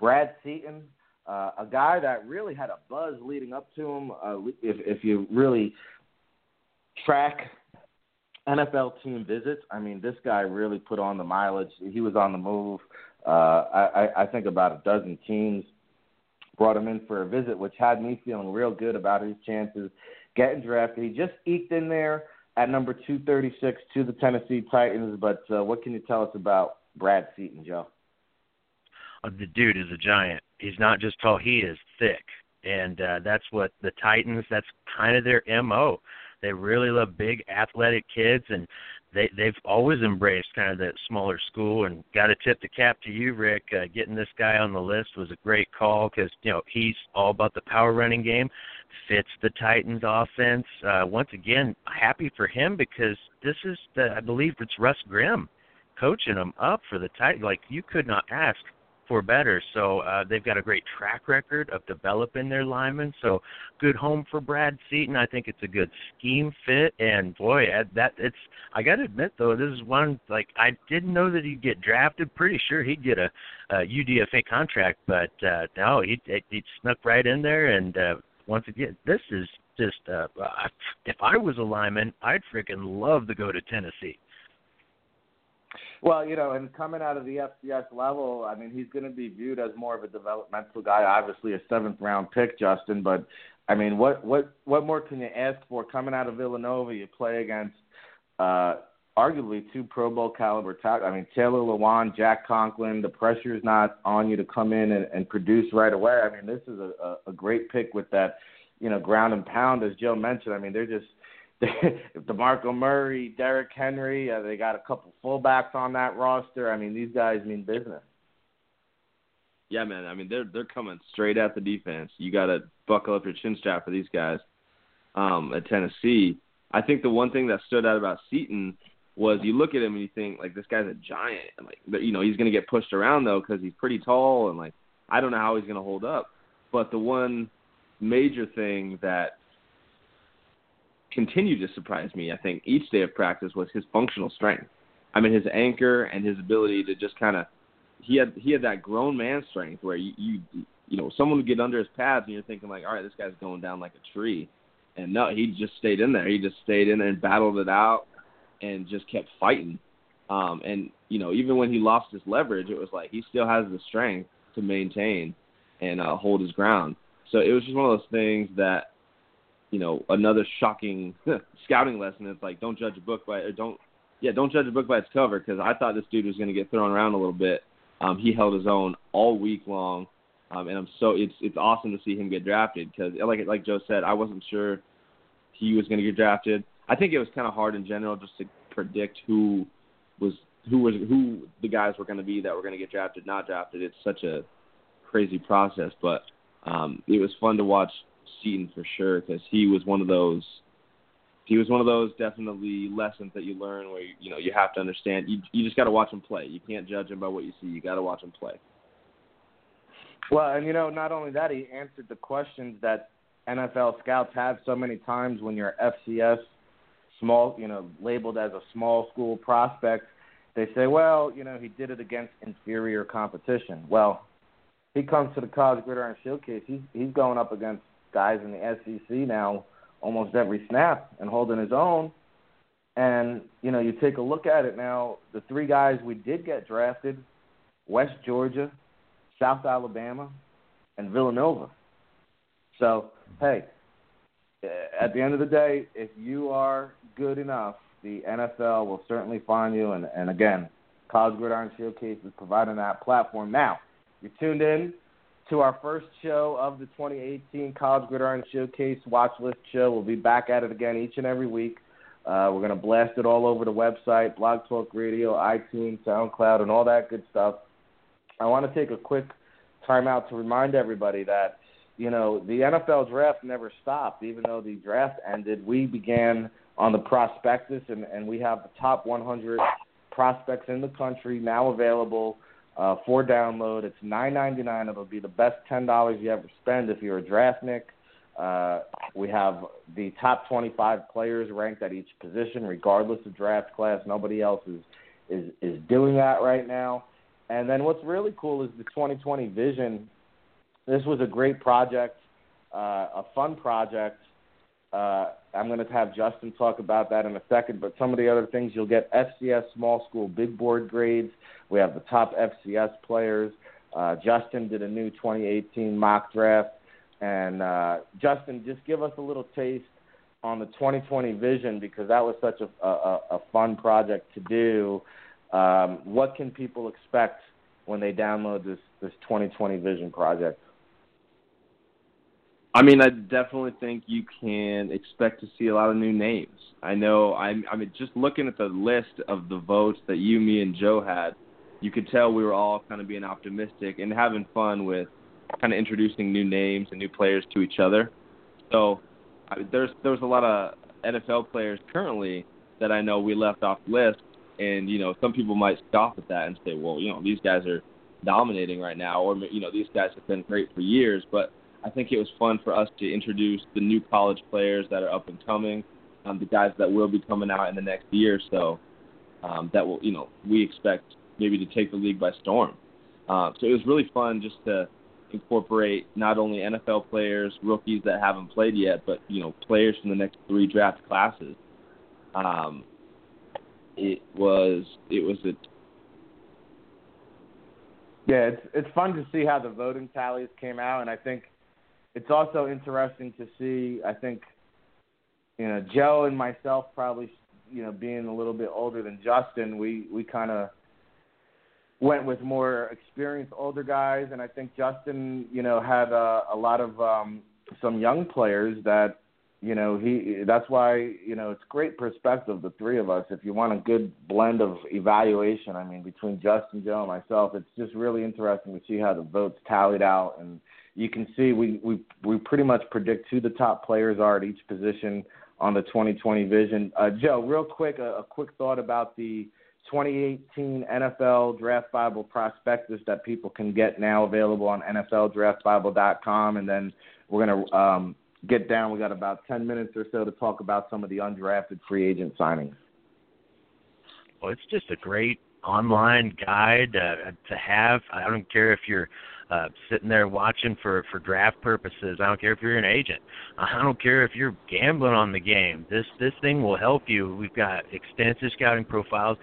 Brad Seaton, uh, a guy that really had a buzz leading up to him. Uh, if if you really track NFL team visits, I mean, this guy really put on the mileage. He was on the move. Uh, I, I think about a dozen teams brought him in for a visit, which had me feeling real good about his chances getting drafted. He just eked in there at number 236 to the Tennessee Titans. But uh, what can you tell us about Brad Seaton, Joe? Uh, the dude is a giant. He's not just tall; he is thick, and uh, that's what the Titans. That's kind of their mo. They really love big, athletic kids, and they they've always embraced kind of that smaller school. And got to tip the cap to you, Ric. Uh, getting this guy on the list was a great call because you know he's all about the power running game fits the Titans offense. Uh, once again, happy for him because this is the I believe it's Russ Grimm coaching them up for the Titans. Like you could not ask for better. So uh, they've got a great track record of developing their linemen. So good home for Brad Seaton. I think it's a good scheme fit. And boy, that it's. I got to admit though, this is one like I didn't know that he'd get drafted. Pretty sure he'd get a, a UDFA contract, but uh, no, he he snuck right in there and. Uh, once again, this is just uh, if I was a lineman, I'd freaking love to go to Tennessee. Well, you know, and coming out of the FCS level, I mean, he's going to be viewed as more of a developmental guy. Obviously, a seventh round pick, Justen. But I mean, what what what more can you ask for coming out of Villanova? You play against uh, arguably two Pro Bowl caliber top. I mean, Taylor Lewan, Jack Conklin. The pressure is not on you to come in and, and produce right away. I mean, this is a, a great pick with that, you know, ground and pound as Joe mentioned. I mean, they're just DeMarco Murray, Derrick Henry, uh, they got a couple fullbacks on that roster. I mean, these guys mean business. Yeah, man. I mean, they're they're coming straight at the defense. You got to buckle up your chin strap for these guys. Um, at Tennessee, I think the one thing that stood out about Seaton was you look at him and you think like this guy's a giant and like you know he's going to get pushed around though because he's pretty tall and like I don't know how he's going to hold up. But the one major thing that continued to surprise me, I think, each day of practice was his functional strength. I mean, his anchor and his ability to just kind of he had he had that grown man strength where you you you know someone would get under his pads and you're thinking like, all right, this guy's going down like a tree, and no, he just stayed in there. He just stayed in there and battled it out and just kept fighting. Um, and you know, even when he lost his leverage, it was like he still has the strength to maintain and uh, hold his ground. So it was just one of those things that, you know, another shocking scouting lesson. It's like don't judge a book by or don't yeah don't judge a book by its cover because I thought this dude was going to get thrown around a little bit. Um, he held his own all week long, um, and I'm so it's it's awesome to see him get drafted because like like Joe said, I wasn't sure he was going to get drafted. I think it was kind of hard in general just to predict who was who was who the guys were going to be that were going to get drafted, not drafted. It's such a crazy process, but um, it was fun to watch Seaton for sure because he was one of those. He was one of those definitely lessons that you learn where you, you know you have to understand. You you just got to watch him play. You can't judge him by what you see. You got to watch him play. Well, and you know, not only that, he answered the questions that NFL scouts have so many times when you're FCS small, you know, labeled as a small school prospect. They say, well, you know, he did it against inferior competition. Well, he comes to the college gridiron showcase. He's he's going up against guys in the SEC now almost every snap and holding his own. And you know, you take a look at it now. The three guys we did get drafted: West Georgia, South Alabama, and Villanova. So, hey, eh, at the end of the day, if you are good enough, the NFL will certainly find you. And, and again, College Gridiron Showcase is providing that platform. Now, you're tuned in to our first show of the 2018 College Gridiron Showcase Watch List Show. We'll be back at it again each and every week. Uh, we're going to blast it all over the website, Blog Talk Radio, iTunes, SoundCloud, and all that good stuff. I want to take a quick time out to remind everybody that, you know, the NFL draft never stopped. Even though the draft ended, we began on the prospectus, and, and we have the top 100 prospects in the country now available uh, for download. It's nine ninety nine. It'll be the best ten dollars you ever spend if you're a draftnik. Uh, we have the top twenty five players ranked at each position, regardless of draft class. Nobody else is is is doing that right now. And then what's really cool is the 2020 vision. This was a great project, uh, a fun project. Uh, I'm going to have Justen talk about that in a second. But some of the other things you'll get FCS small school big board grades. We have the top FCS players. Uh, Justen did a new 2018 mock draft. And uh, Justen, just give us a little taste on the 2020 vision because that was such a, a, a fun project to do. Um, what can people expect when they download this this 2020 vision project? I mean, I definitely think you can expect to see a lot of new names. I know. I'm. I mean, just looking at the list of the votes that you, me, and Joe had, you could tell we were all kind of being optimistic and having fun with kind of introducing new names and new players to each other. So I there's there's a lot of NFL players currently that I know we left off the list, and you know some people might scoff at that and say, well, you know these guys are dominating right now, or you know these guys have been great for years, but I think it was fun for us to introduce the new college players that are up and coming, um, the guys that will be coming out in the next year or so. Um, that will, you know, we expect maybe to take the league by storm. Uh, so it was really fun just to incorporate not only NFL players, rookies that haven't played yet, but you know, players from the next three draft classes. Um, it was it was a yeah, it's it's fun to see how the voting tallies came out, and I think it's also interesting to see. I think, you know, Joe and myself probably, you know, being a little bit older than Justen, we we kind of went with more experienced older guys, and I think Justen, you know, had a, a lot of um, some young players that, you know, he. That's why you know it's great perspective. The three of us, if you want a good blend of evaluation, I mean, between Justen, Joe, and myself, it's just really interesting to see how the votes tallied out and you can see we, we, we pretty much predict who the top players are at each position on the 2020 vision. Uh, Joe, real quick, a, a quick thought about the 2018 NFL Draft Bible prospectus that people can get now available on NFLDraftBible.com, and then we're gonna um, get down. We got about ten minutes or so to talk about some of the undrafted free agent signings. Well, it's just a great online guide uh, to have. I don't care if you're uh, sitting there watching for for draft purposes. I don't care if you're an agent. I don't care if you're gambling on the game. This this thing will help you. We've got extensive scouting profiles,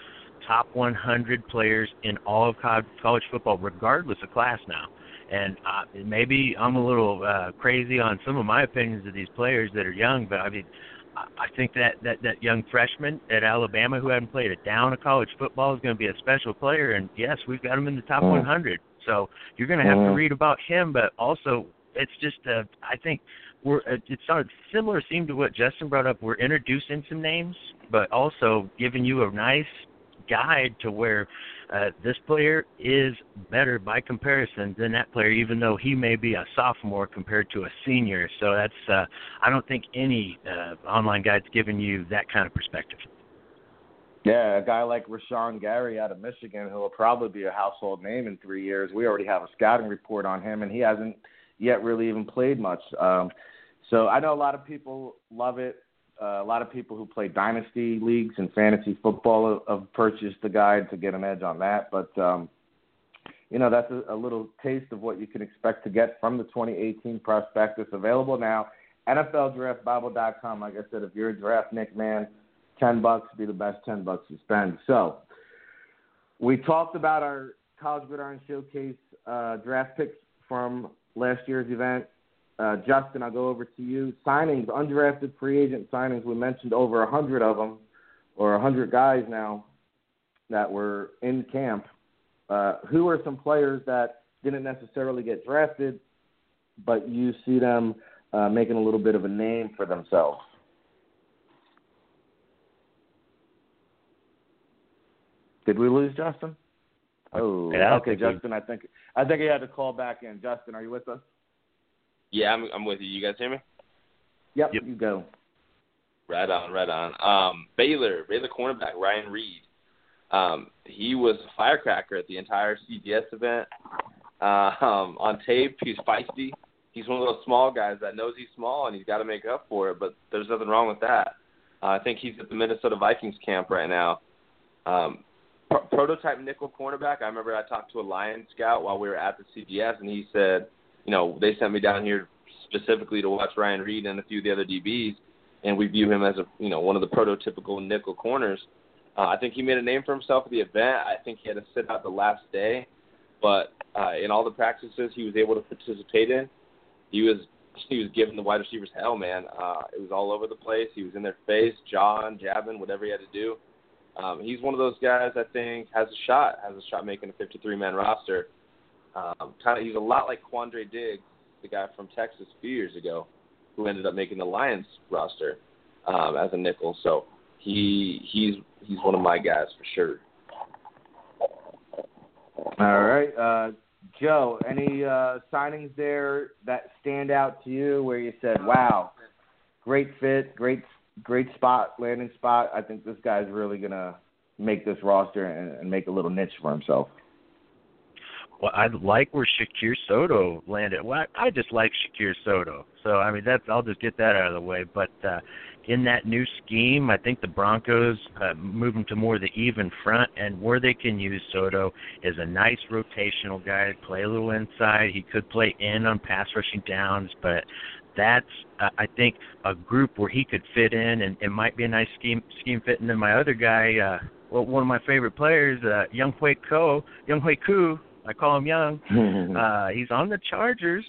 top 100 players in all of college football, regardless of class now. And uh, maybe I'm a little uh, crazy on some of my opinions of these players that are young, but I mean, I think that that that young freshman at Alabama who hadn't played a down of college football is going to be a special player. And yes, we've got him in the top mm. 100. So you're going to have mm. to read about him, but also it's just uh, I think we're uh, it's sort of similar seem to what Justen brought up. We're introducing some names, but also giving you a nice guide to where uh, this player is better by comparison than that player, even though he may be a sophomore compared to a senior. So that's uh, I don't think any uh, online guide's giving you that kind of perspective. Yeah, a guy like Rashan Gary out of Michigan, who will probably be a household name in three years. We already have a scouting report on him, and he hasn't yet really even played much. Um, so I know a lot of people love it. Uh, a lot of people who play dynasty leagues and fantasy football have purchased the guide to get an edge on that. But um, you know, that's a, a little taste of what you can expect to get from the 2018 prospectus available now. NFLDraftBible.com. Like I said, if you're a draftnik man, ten bucks would be the best ten bucks to spend. So we talked about our College Gridiron Showcase uh, draft picks from last year's event. Uh, Justen, I'll go over to you. Signings, undrafted free agent signings. We mentioned over a hundred of them, or a hundred guys now that were in camp. Uh, who are some players that didn't necessarily get drafted, but you see them uh, making a little bit of a name for themselves? Did we lose Justen? Oh, yeah, okay, Justen. We... I think I think he had to call back in. Justen, are you with us? Yeah, I'm, I'm with you. You guys hear me? Yep, yep. you go. Right on, right on. Um, Baylor, Baylor cornerback Ryan Reid. Um, he was a firecracker at the entire CGS event. Uh, um, on tape, he's feisty. He's one of those small guys that knows he's small and he's got to make up for it. But there's nothing wrong with that. Uh, I think he's at the Minnesota Vikings camp right now. Um, pro- prototype nickel cornerback. I remember I talked to a Lion scout while we were at the CGS, and he said you know, they sent me down here specifically to watch Ryan Reid and a few of the other DBs, and we view him as a you know one of the prototypical nickel corners. Uh, I think he made a name for himself at the event. I think he had to sit out the last day, but uh, in all the practices he was able to participate in, he was he was giving the wide receivers hell, man. Uh, it was all over the place. He was in their face, jawing, jabbing, whatever he had to do. Um, he's one of those guys I think has a shot, has a shot making a 53 man roster. Um, kind of, he's a lot like Quandre Diggs, the guy from Texas a few years ago, who ended up making the Lions roster um, as a nickel. So he he's he's one of my guys for sure. All right, uh, Joe. Any uh, signings there that stand out to you where you said, "Wow, great fit, great great spot, landing spot"? I think this guy's really gonna make this roster and, and make a little niche for himself. Well, I like where Shakir Soto landed. Well, I, I just like Shakir Soto. So I mean, that's I'll just get that out of the way. But uh, in that new scheme, I think the Broncos uh, move him to more of the even front, and where they can use Soto is a nice rotational guy. Play a little inside. He could play in on pass rushing downs, but that's uh, I think a group where he could fit in, and it might be a nice scheme scheme fit. And then my other guy, uh, well, one of my favorite players, uh, Younghoe Ko, Younghoe Koo I call him young. uh, he's on the Chargers.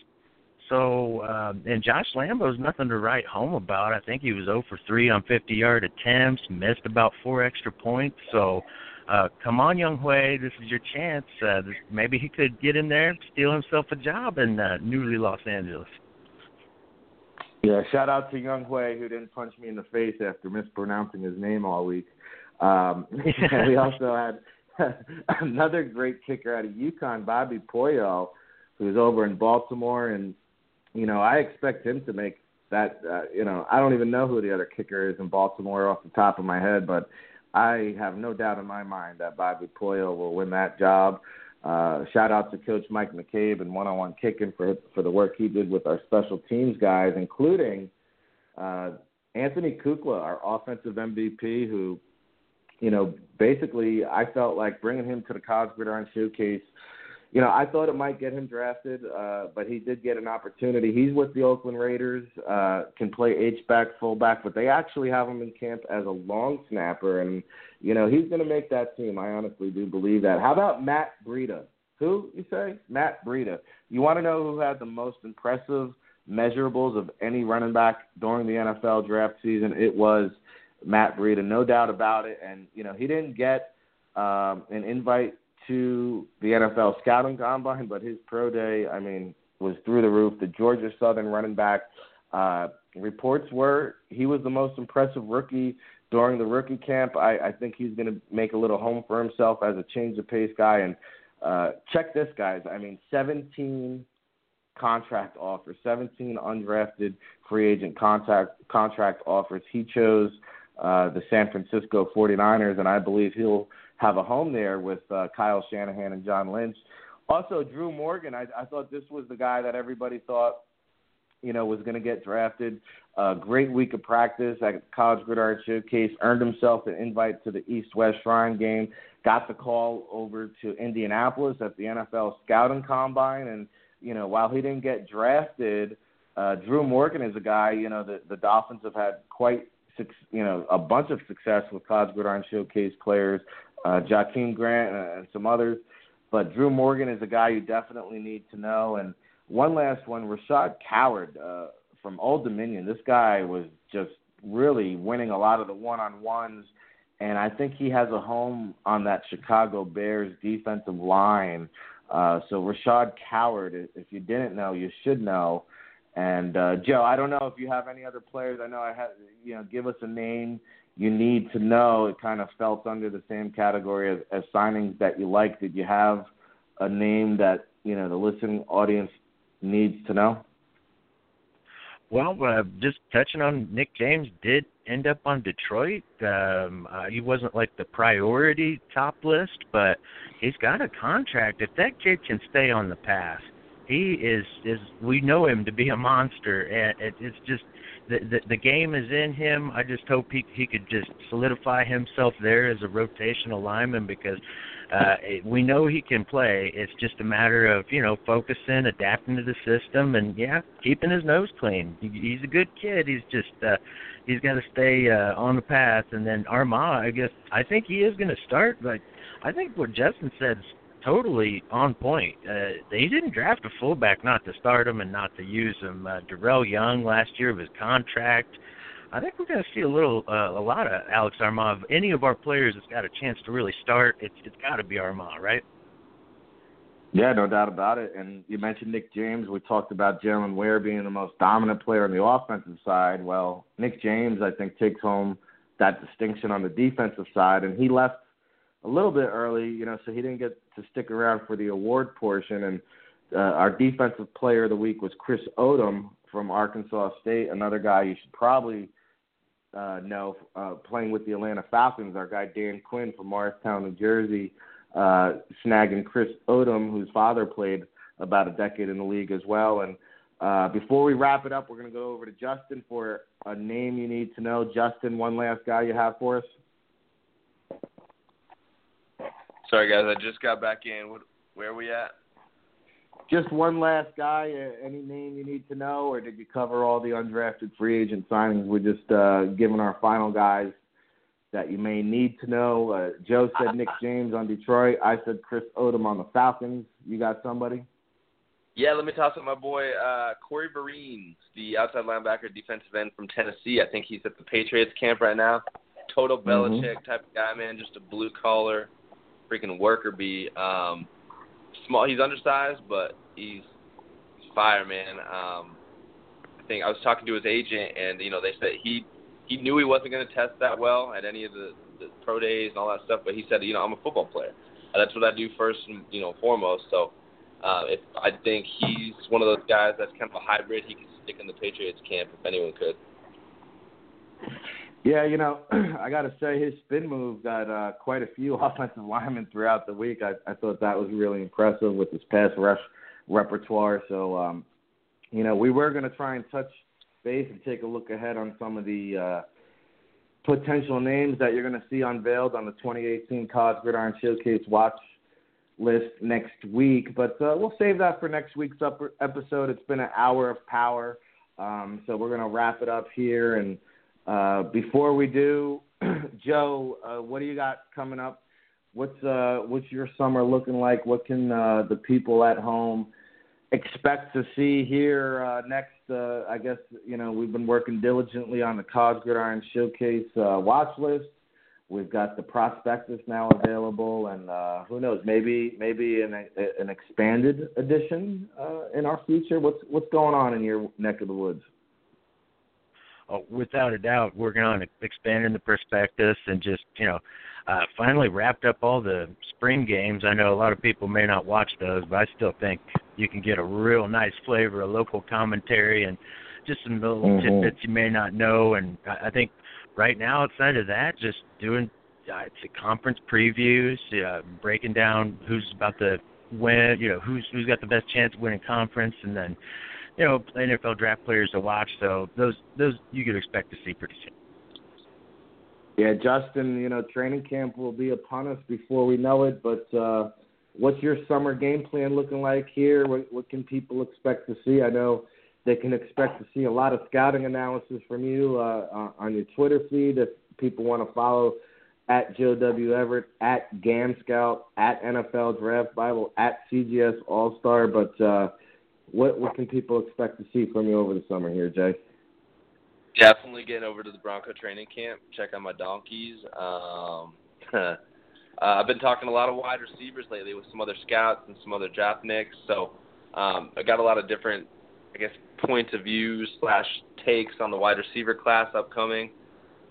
So um, and Josh Lambo's nothing to write home about. I think he was 0 for 3 on 50-yard attempts, missed about four extra points. So uh, come on, Younghoe, this is your chance. Uh, this, maybe he could get in there, steal himself a job in uh, newly Los Angeles. Yeah, shout out to Younghoe who didn't punch me in the face after mispronouncing his name all week. Um, we also had another great kicker out of UConn, Bobby Puyol, who's over in Baltimore, and you know I expect him to make that. Uh, you know I don't even know who the other kicker is in Baltimore off the top of my head, but I have no doubt in my mind that Bobby Puyol will win that job. Uh, shout out to Coach Mike McCabe and one on one kicking for for the work he did with our special teams guys, including uh, Anthony Kukla, our offensive MVP, who, you know, basically I felt like bringing him to the College Gridiron Showcase you know, I thought it might get him drafted, uh, but he did get an opportunity. He's with the Oakland Raiders, uh, can play H back, fullback, but they actually have him in camp as a long snapper, and you know he's going to make that team. I honestly do believe that. How about Matt Breida? Who you say? Matt Breida. You want to know who had the most impressive measurables of any running back during the NFL draft season? It was Matt Breida, no doubt about it. And you know he didn't get um, an invite to the NFL scouting combine, but his pro day, I mean, was through the roof. The Georgia Southern running back uh, reports were he was the most impressive rookie during the rookie camp. I, I think he's going to make a little home for himself as a change of pace guy. And uh, check this, guys. I mean, 17 contract offers, 17 undrafted free agent contract contract offers. He chose uh, the San Francisco 49ers, and I believe he'll have a home there with uh, Kyle Shanahan and John Lynch. Also, Drew Morgan. I, I thought this was the guy that everybody thought, you know, was going to get drafted. Uh, great week of practice at College Gridiron Showcase. Earned himself an invite to the East-West Shrine game. Got the call over to Indianapolis at the NFL Scouting Combine, and you know, while he didn't get drafted, uh, Drew Morgan is a guy. You know, the the Dolphins have had quite you know a bunch of success with College Gridiron Showcase players uh, Jakeem Grant, and some others. But Drew Morgan is a guy you definitely need to know. And one last one, Rashad Coward uh, from Old Dominion. This guy was just really winning a lot of the one-on-ones, and I think he has a home on that Chicago Bears defensive line. Uh, so Rashad Coward, if you didn't know, you should know. And uh, Joe, I don't know if you have any other players. I know I had, you know, give us a name you need to know it kind of felt under the same category as, as signings that you like. Did you have a name that you know the listening audience needs to know? Well, uh, just touching on Nick James did end up on Detroit. Um, uh, he wasn't like the priority top list, but he's got a contract. If that kid can stay on the path, he is is we know him to be a monster, and it, it's just the, the the game is in him. I just hope he he could just solidify himself there as a rotational lineman because uh we know he can play. It's just a matter of you know focusing, adapting to the system, and yeah, keeping his nose clean. He, he's a good kid. He's just uh he's got to stay uh, on the path. And then Armah, I guess I think he is going to start, but I think what Justen said is totally on point. Uh, they didn't draft a fullback not to start him and not to use him. Uh, Darrel Young last year of his contract. I think we're going to see a little, uh, a lot of Alex Armah. Any of our players that's got a chance to really start, it's it's got to be Armah, right? Yeah, no doubt about it. And you mentioned Nick James. We talked about Jylan Ware being the most dominant player on the offensive side. Well, Nick James, I think, takes home that distinction on the defensive side, and he left a little bit early, you know, so he didn't get to stick around for the award portion. And uh, our defensive player of the week was Chris Odom from Arkansas State, another guy you should probably uh, know uh, playing with the Atlanta Falcons. Our guy Dan Quinn from Morristown, New Jersey, uh, snagging Chris Odom, whose father played about a decade in the league as well. And uh, before we wrap it up, we're going to go over to Justen for a name you need to know. Justen, one last guy you have for us. Sorry, guys. I just got back in. Where are we at? Just one last guy. Uh, any name you need to know, or did you cover all the undrafted free agent signings? We're just uh, giving our final guys that you may need to know. Uh, Joe said Nick James on Detroit. I said Chris Odom on the Falcons. You got somebody? Yeah, let me toss up my boy uh, Corey Vereen, the outside linebacker, defensive end from Tennessee. I think he's at the Patriots camp right now. Total mm-hmm. Belichick mm-hmm. type of guy, man. Just a blue collar freaking worker bee. Um, small. He's undersized, but he's, fire, man. Um, I think I was talking to his agent, and you know they said he he knew he wasn't going to test that well at any of the, the pro days and all that stuff, but he said, you know, I'm a football player. That's what I do first and you know foremost. So uh, if I think he's one of those guys that's kind of a hybrid, he could stick in the Patriots camp if anyone could. Yeah, you know, I got to say his spin move got uh, quite a few offensive linemen throughout the week. I, I thought that was really impressive with his pass rush repertoire. So, um, you know, we were going to try and touch base and take a look ahead on some of the uh, potential names that you're going to see unveiled on the 2018 College Gridiron Showcase watch list next week. But uh, we'll save that for next week's episode. It's been an hour of power. Um, so we're going to wrap it up here. And uh, before we do, Joe, uh, what do you got coming up? What's uh, what's your summer looking like? What can uh, the people at home expect to see here uh, next? Uh, I guess you know we've been working diligently on the College Gridiron Showcase uh, watch list. We've got the prospectus now available, and uh, who knows, maybe maybe an an expanded edition uh, in our future. What's what's going on in your neck of the woods? Oh, without a doubt, working on expanding the prospectus and just you know uh, finally wrapped up all the spring games. I know a lot of people may not watch those, but I still think you can get a real nice flavor of local commentary and just some little mm-hmm. tidbits you may not know. And I think right now, outside of that, just doing uh, it's a conference previews, uh, breaking down who's about to win, you know, who's who's got the best chance of winning conference, and then you know NFL draft players to watch. So those those you could expect to see pretty soon. Yeah, Justen, you know, training camp will be upon us before we know it, but uh what's your summer game plan looking like here? What what can people expect to see? I know they can expect to see a lot of scouting analysis from you uh, on your Twitter feed if people want to follow at Joe W. Everett, at Gam Scout, at NFL Draft Bible, at CGS All Star. But uh, what what can people expect to see from you over the summer here, Jay? Definitely getting over to the Bronco training camp. Check out my donkeys. Um, uh, I've been talking a lot of wide receivers lately with some other scouts and some other draftniks. So um, I got a lot of different, I guess, points of view slash takes on the wide receiver class upcoming.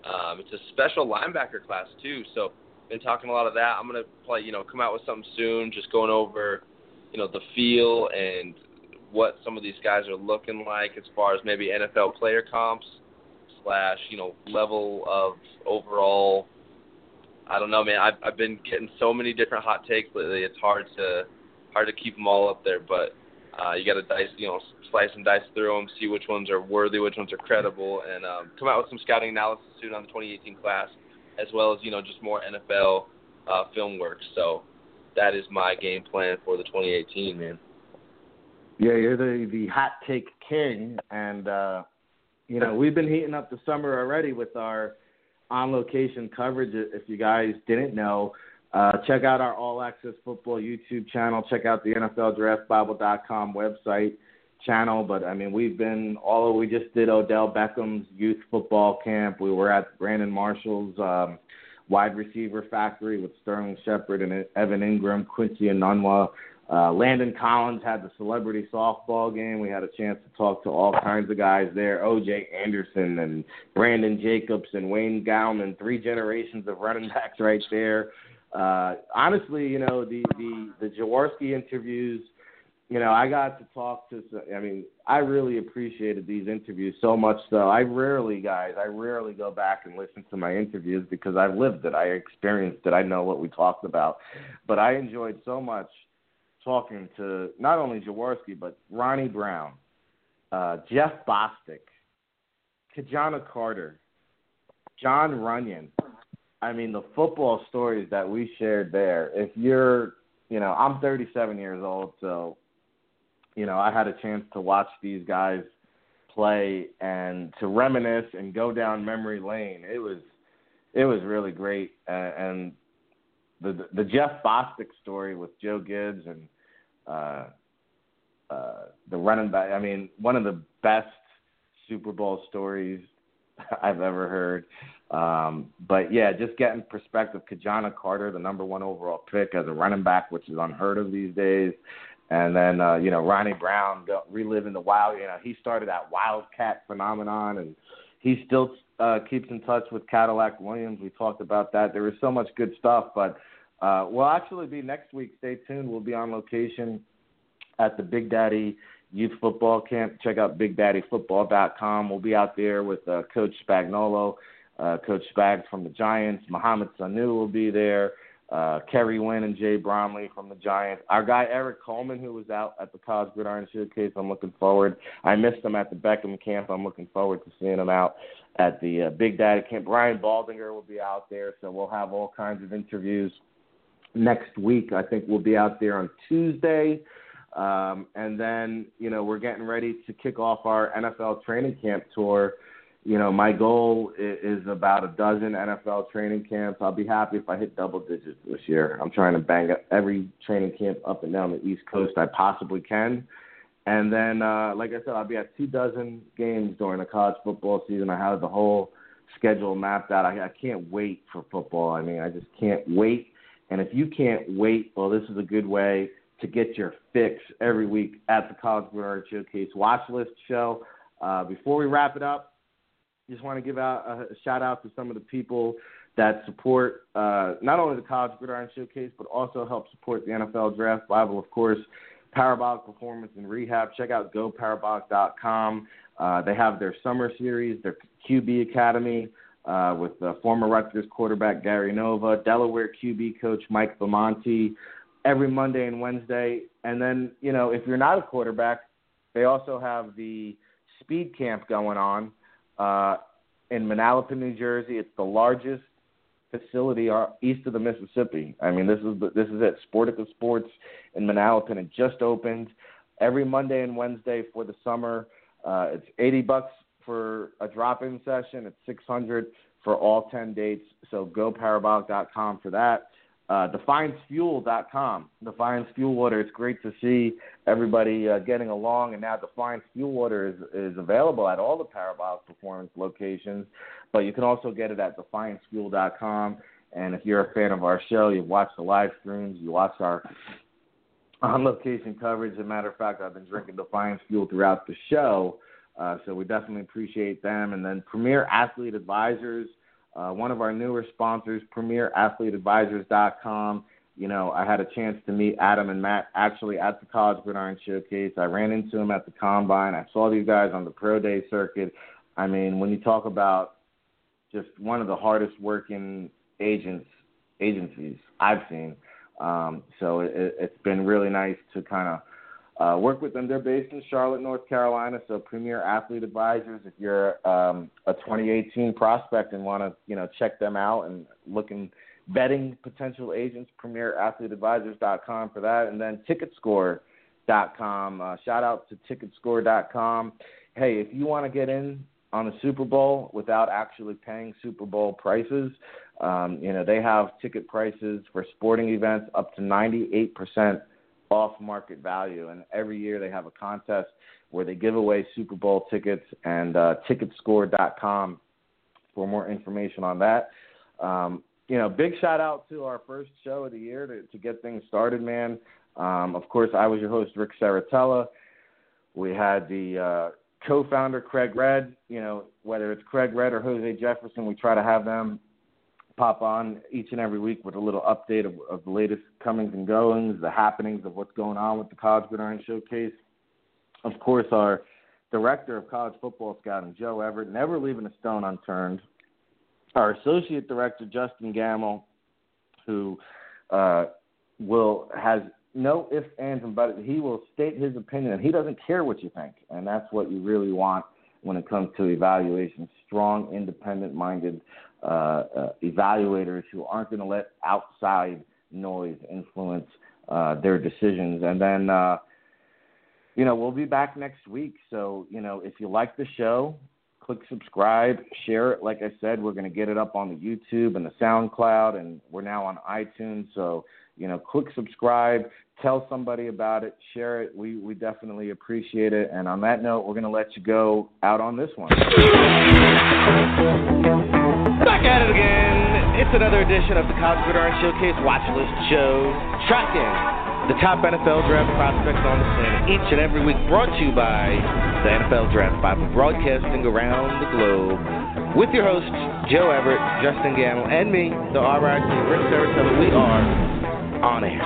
Um, it's a special linebacker class too. So been talking a lot of that. I'm gonna probably you know come out with something soon, just going over you know the feel and what some of these guys are looking like as far as maybe NFL player comps slash you know level of overall. I don't know, man. I've I've been getting so many different hot takes lately. It's hard to hard to keep them all up there, but uh, you got to dice, you know, slice and dice through them, see which ones are worthy, which ones are credible, and um, come out with some scouting analysis soon on the 2018 class, as well as you know just more NFL uh, film work. So that is my game plan for the 2018, man. Yeah, you're the the hot take king, and uh, you know, we've been heating up the summer already with our on location coverage. If you guys didn't know, uh, check out our All Access Football YouTube channel. Check out the NFLDraftBible.com website channel. But I mean, we've been all. We just did Odell Beckham's youth football camp. We were at Brandon Marshall's um, wide receiver factory with Sterling Shepard and Evan Engram, Quincy Enunwa. Uh, Landon Collins had the celebrity softball game. We had a chance to talk to all kinds of guys there. O.J. Anderson and Brandon Jacobs and Wayne Gallman, three generations of running backs right there. Uh, honestly, you know the the the Jaworski interviews. You know, I got to talk to. I mean, I really appreciated these interviews so much. So I rarely, guys, I rarely go back and listen to my interviews because I've lived it, I experienced it, I know what we talked about. But I enjoyed so much talking to not only Jaworski but Ronnie Brown, uh, Jeff Bostic, Ki-Jana Carter, Jon Runyan. I mean, the football stories that we shared there. If you're, you know, I'm 37 years old, so, you know, I had a chance to watch these guys play and to reminisce and go down memory lane. It was, it was really great. And, and the the Jeff Bostic story with Joe Gibbs and uh, uh, the running back. I mean, one of the best Super Bowl stories I've ever heard. Um, but yeah, just getting perspective. Ki-Jana Carter, the number one overall pick as a running back, which is unheard of these days. And then uh, you know Ronnie Brown reliving the wild. You know he started that wildcat phenomenon, and he still uh, keeps in touch with Cadillac Williams. We talked about that. There was so much good stuff, but uh, we'll actually be next week. Stay tuned. We'll be on location at the Big Daddy Youth Football Camp. Check out BigDaddyFootball.com. We'll be out there with uh, Coach Spagnuolo, uh, Coach Spags from the Giants. Mohamed Sanu will be there. Uh, Kerry Wynn and Jay Bromley from the Giants. Our guy Eric Coleman, who was out at the College Gridiron Showcase, I'm looking forward. I missed him at the Beckham camp. I'm looking forward to seeing him out at the uh, Big Daddy camp. Brian Baldinger will be out there, so we'll have all kinds of interviews next week. I think we'll be out there on Tuesday. Um, and then, you know, we're getting ready to kick off our NFL training camp tour. You know, my goal is, about a dozen NFL training camps. I'll be happy if I hit double digits this year. I'm trying to bang up every training camp up and down the East Coast I possibly can. And then, uh, like I said, I'll be at two dozen games during the college football season. I have the whole schedule mapped out. I, I can't wait for football. I mean, I just can't wait. And if you can't wait, well, this is a good way to get your fix every week at the College Gridiron Showcase Watch List Show. Uh, before we wrap it up, just want to give out a shout out to some of the people that support uh, not only the College Gridiron Showcase, but also help support the NFL Draft Bible, of course. Parabolic Performance and Rehab. Check out goparabolic.com. Uh, they have their summer series, their QB Academy uh, with former Rutgers quarterback Gary Nova, Delaware QB coach Mike Bamonte, every Monday and Wednesday. And then, you know, if you're not a quarterback, they also have the speed camp going on uh, in Manalapan, New Jersey. It's the largest facility east of the Mississippi. I mean, this is the, this is it. Sportika Sports in Manalapan. It just opened every Monday and Wednesday for the summer. Uh, it's 80 bucks for a drop-in session. It's 600 for all 10 dates. So go parabolic.com for that. Uh, DefianceFuel.com. Defiance Fuel Water. It's great to see everybody uh, getting along, and now Defiance Fuel Water is, is available at all the Parabolic Performance locations, but you can also get it at DefianceFuel.com. And if you're a fan of our show, you've watched the live streams, you watch our on location coverage. As a matter of fact, I've been drinking Defiance Fuel throughout the show. Uh, so we definitely appreciate them. And then Premier Athlete Advisors, uh, one of our newer sponsors, PremierAthleteAdvisors.com. You know, I had a chance to meet Adam and Matt actually at the College Gridiron Showcase. I ran into them at the Combine. I saw these guys on the Pro Day circuit. I mean, when you talk about just one of the hardest working agents agencies I've seen. Um, so it, it's been really nice to kind of uh, work with them. They're based in Charlotte, North Carolina. So Premier Athlete Advisors. If you're um, a 2018 prospect and want to, you know, check them out and looking betting potential agents, PremierAthleteAdvisors.com for that, and then TicketScore.com. Uh, shout out to TicketScore.com. Hey, if you want to get in on the Super Bowl without actually paying Super Bowl prices, um, you know they have ticket prices for sporting events up to 98 percent off market value. And every year they have a contest where they give away Super Bowl tickets and uh, ticketscore.com for more information on that. Um, you know, big shout out to our first show of the year to, to get things started, man. Um, of course, I was your host, Ric Serritella. We had the uh, co-founder, Craig Red. You know, whether it's Craig Red or Jose Jefferson, we try to have them pop on each and every week with a little update of, of the latest comings and goings, the happenings of what's going on with the College Gridiron Showcase. Of course, our director of college football scouting, Joe Everett, never leaving a stone unturned. Our associate director, Justen Gammel, who uh, will has no ifs, ands, and buts. He will state his opinion, and he doesn't care what you think, and that's what you really want when it comes to evaluation. Strong, independent-minded uh, uh, evaluators who aren't going to let outside noise influence uh, their decisions. And then, uh, you know, we'll be back next week. So, you know, if you like the show, click subscribe, share it. Like I said, we're going to get it up on the YouTube and the SoundCloud, and we're now on iTunes. So, you know, click subscribe, tell somebody about it, share it. We we definitely appreciate it. And on that note, we're going to let you go out on this one. Back at it again. It's another edition of the College Gridiron Showcase Watch List Show. Tracking the top NFL draft prospects on the planet each and every week. Brought to you by the NFL Draft Bible, broadcasting around the globe. With your hosts, Joe Everett, Justen Gammel, and me, the RIC, Rick Saratella. We are on air.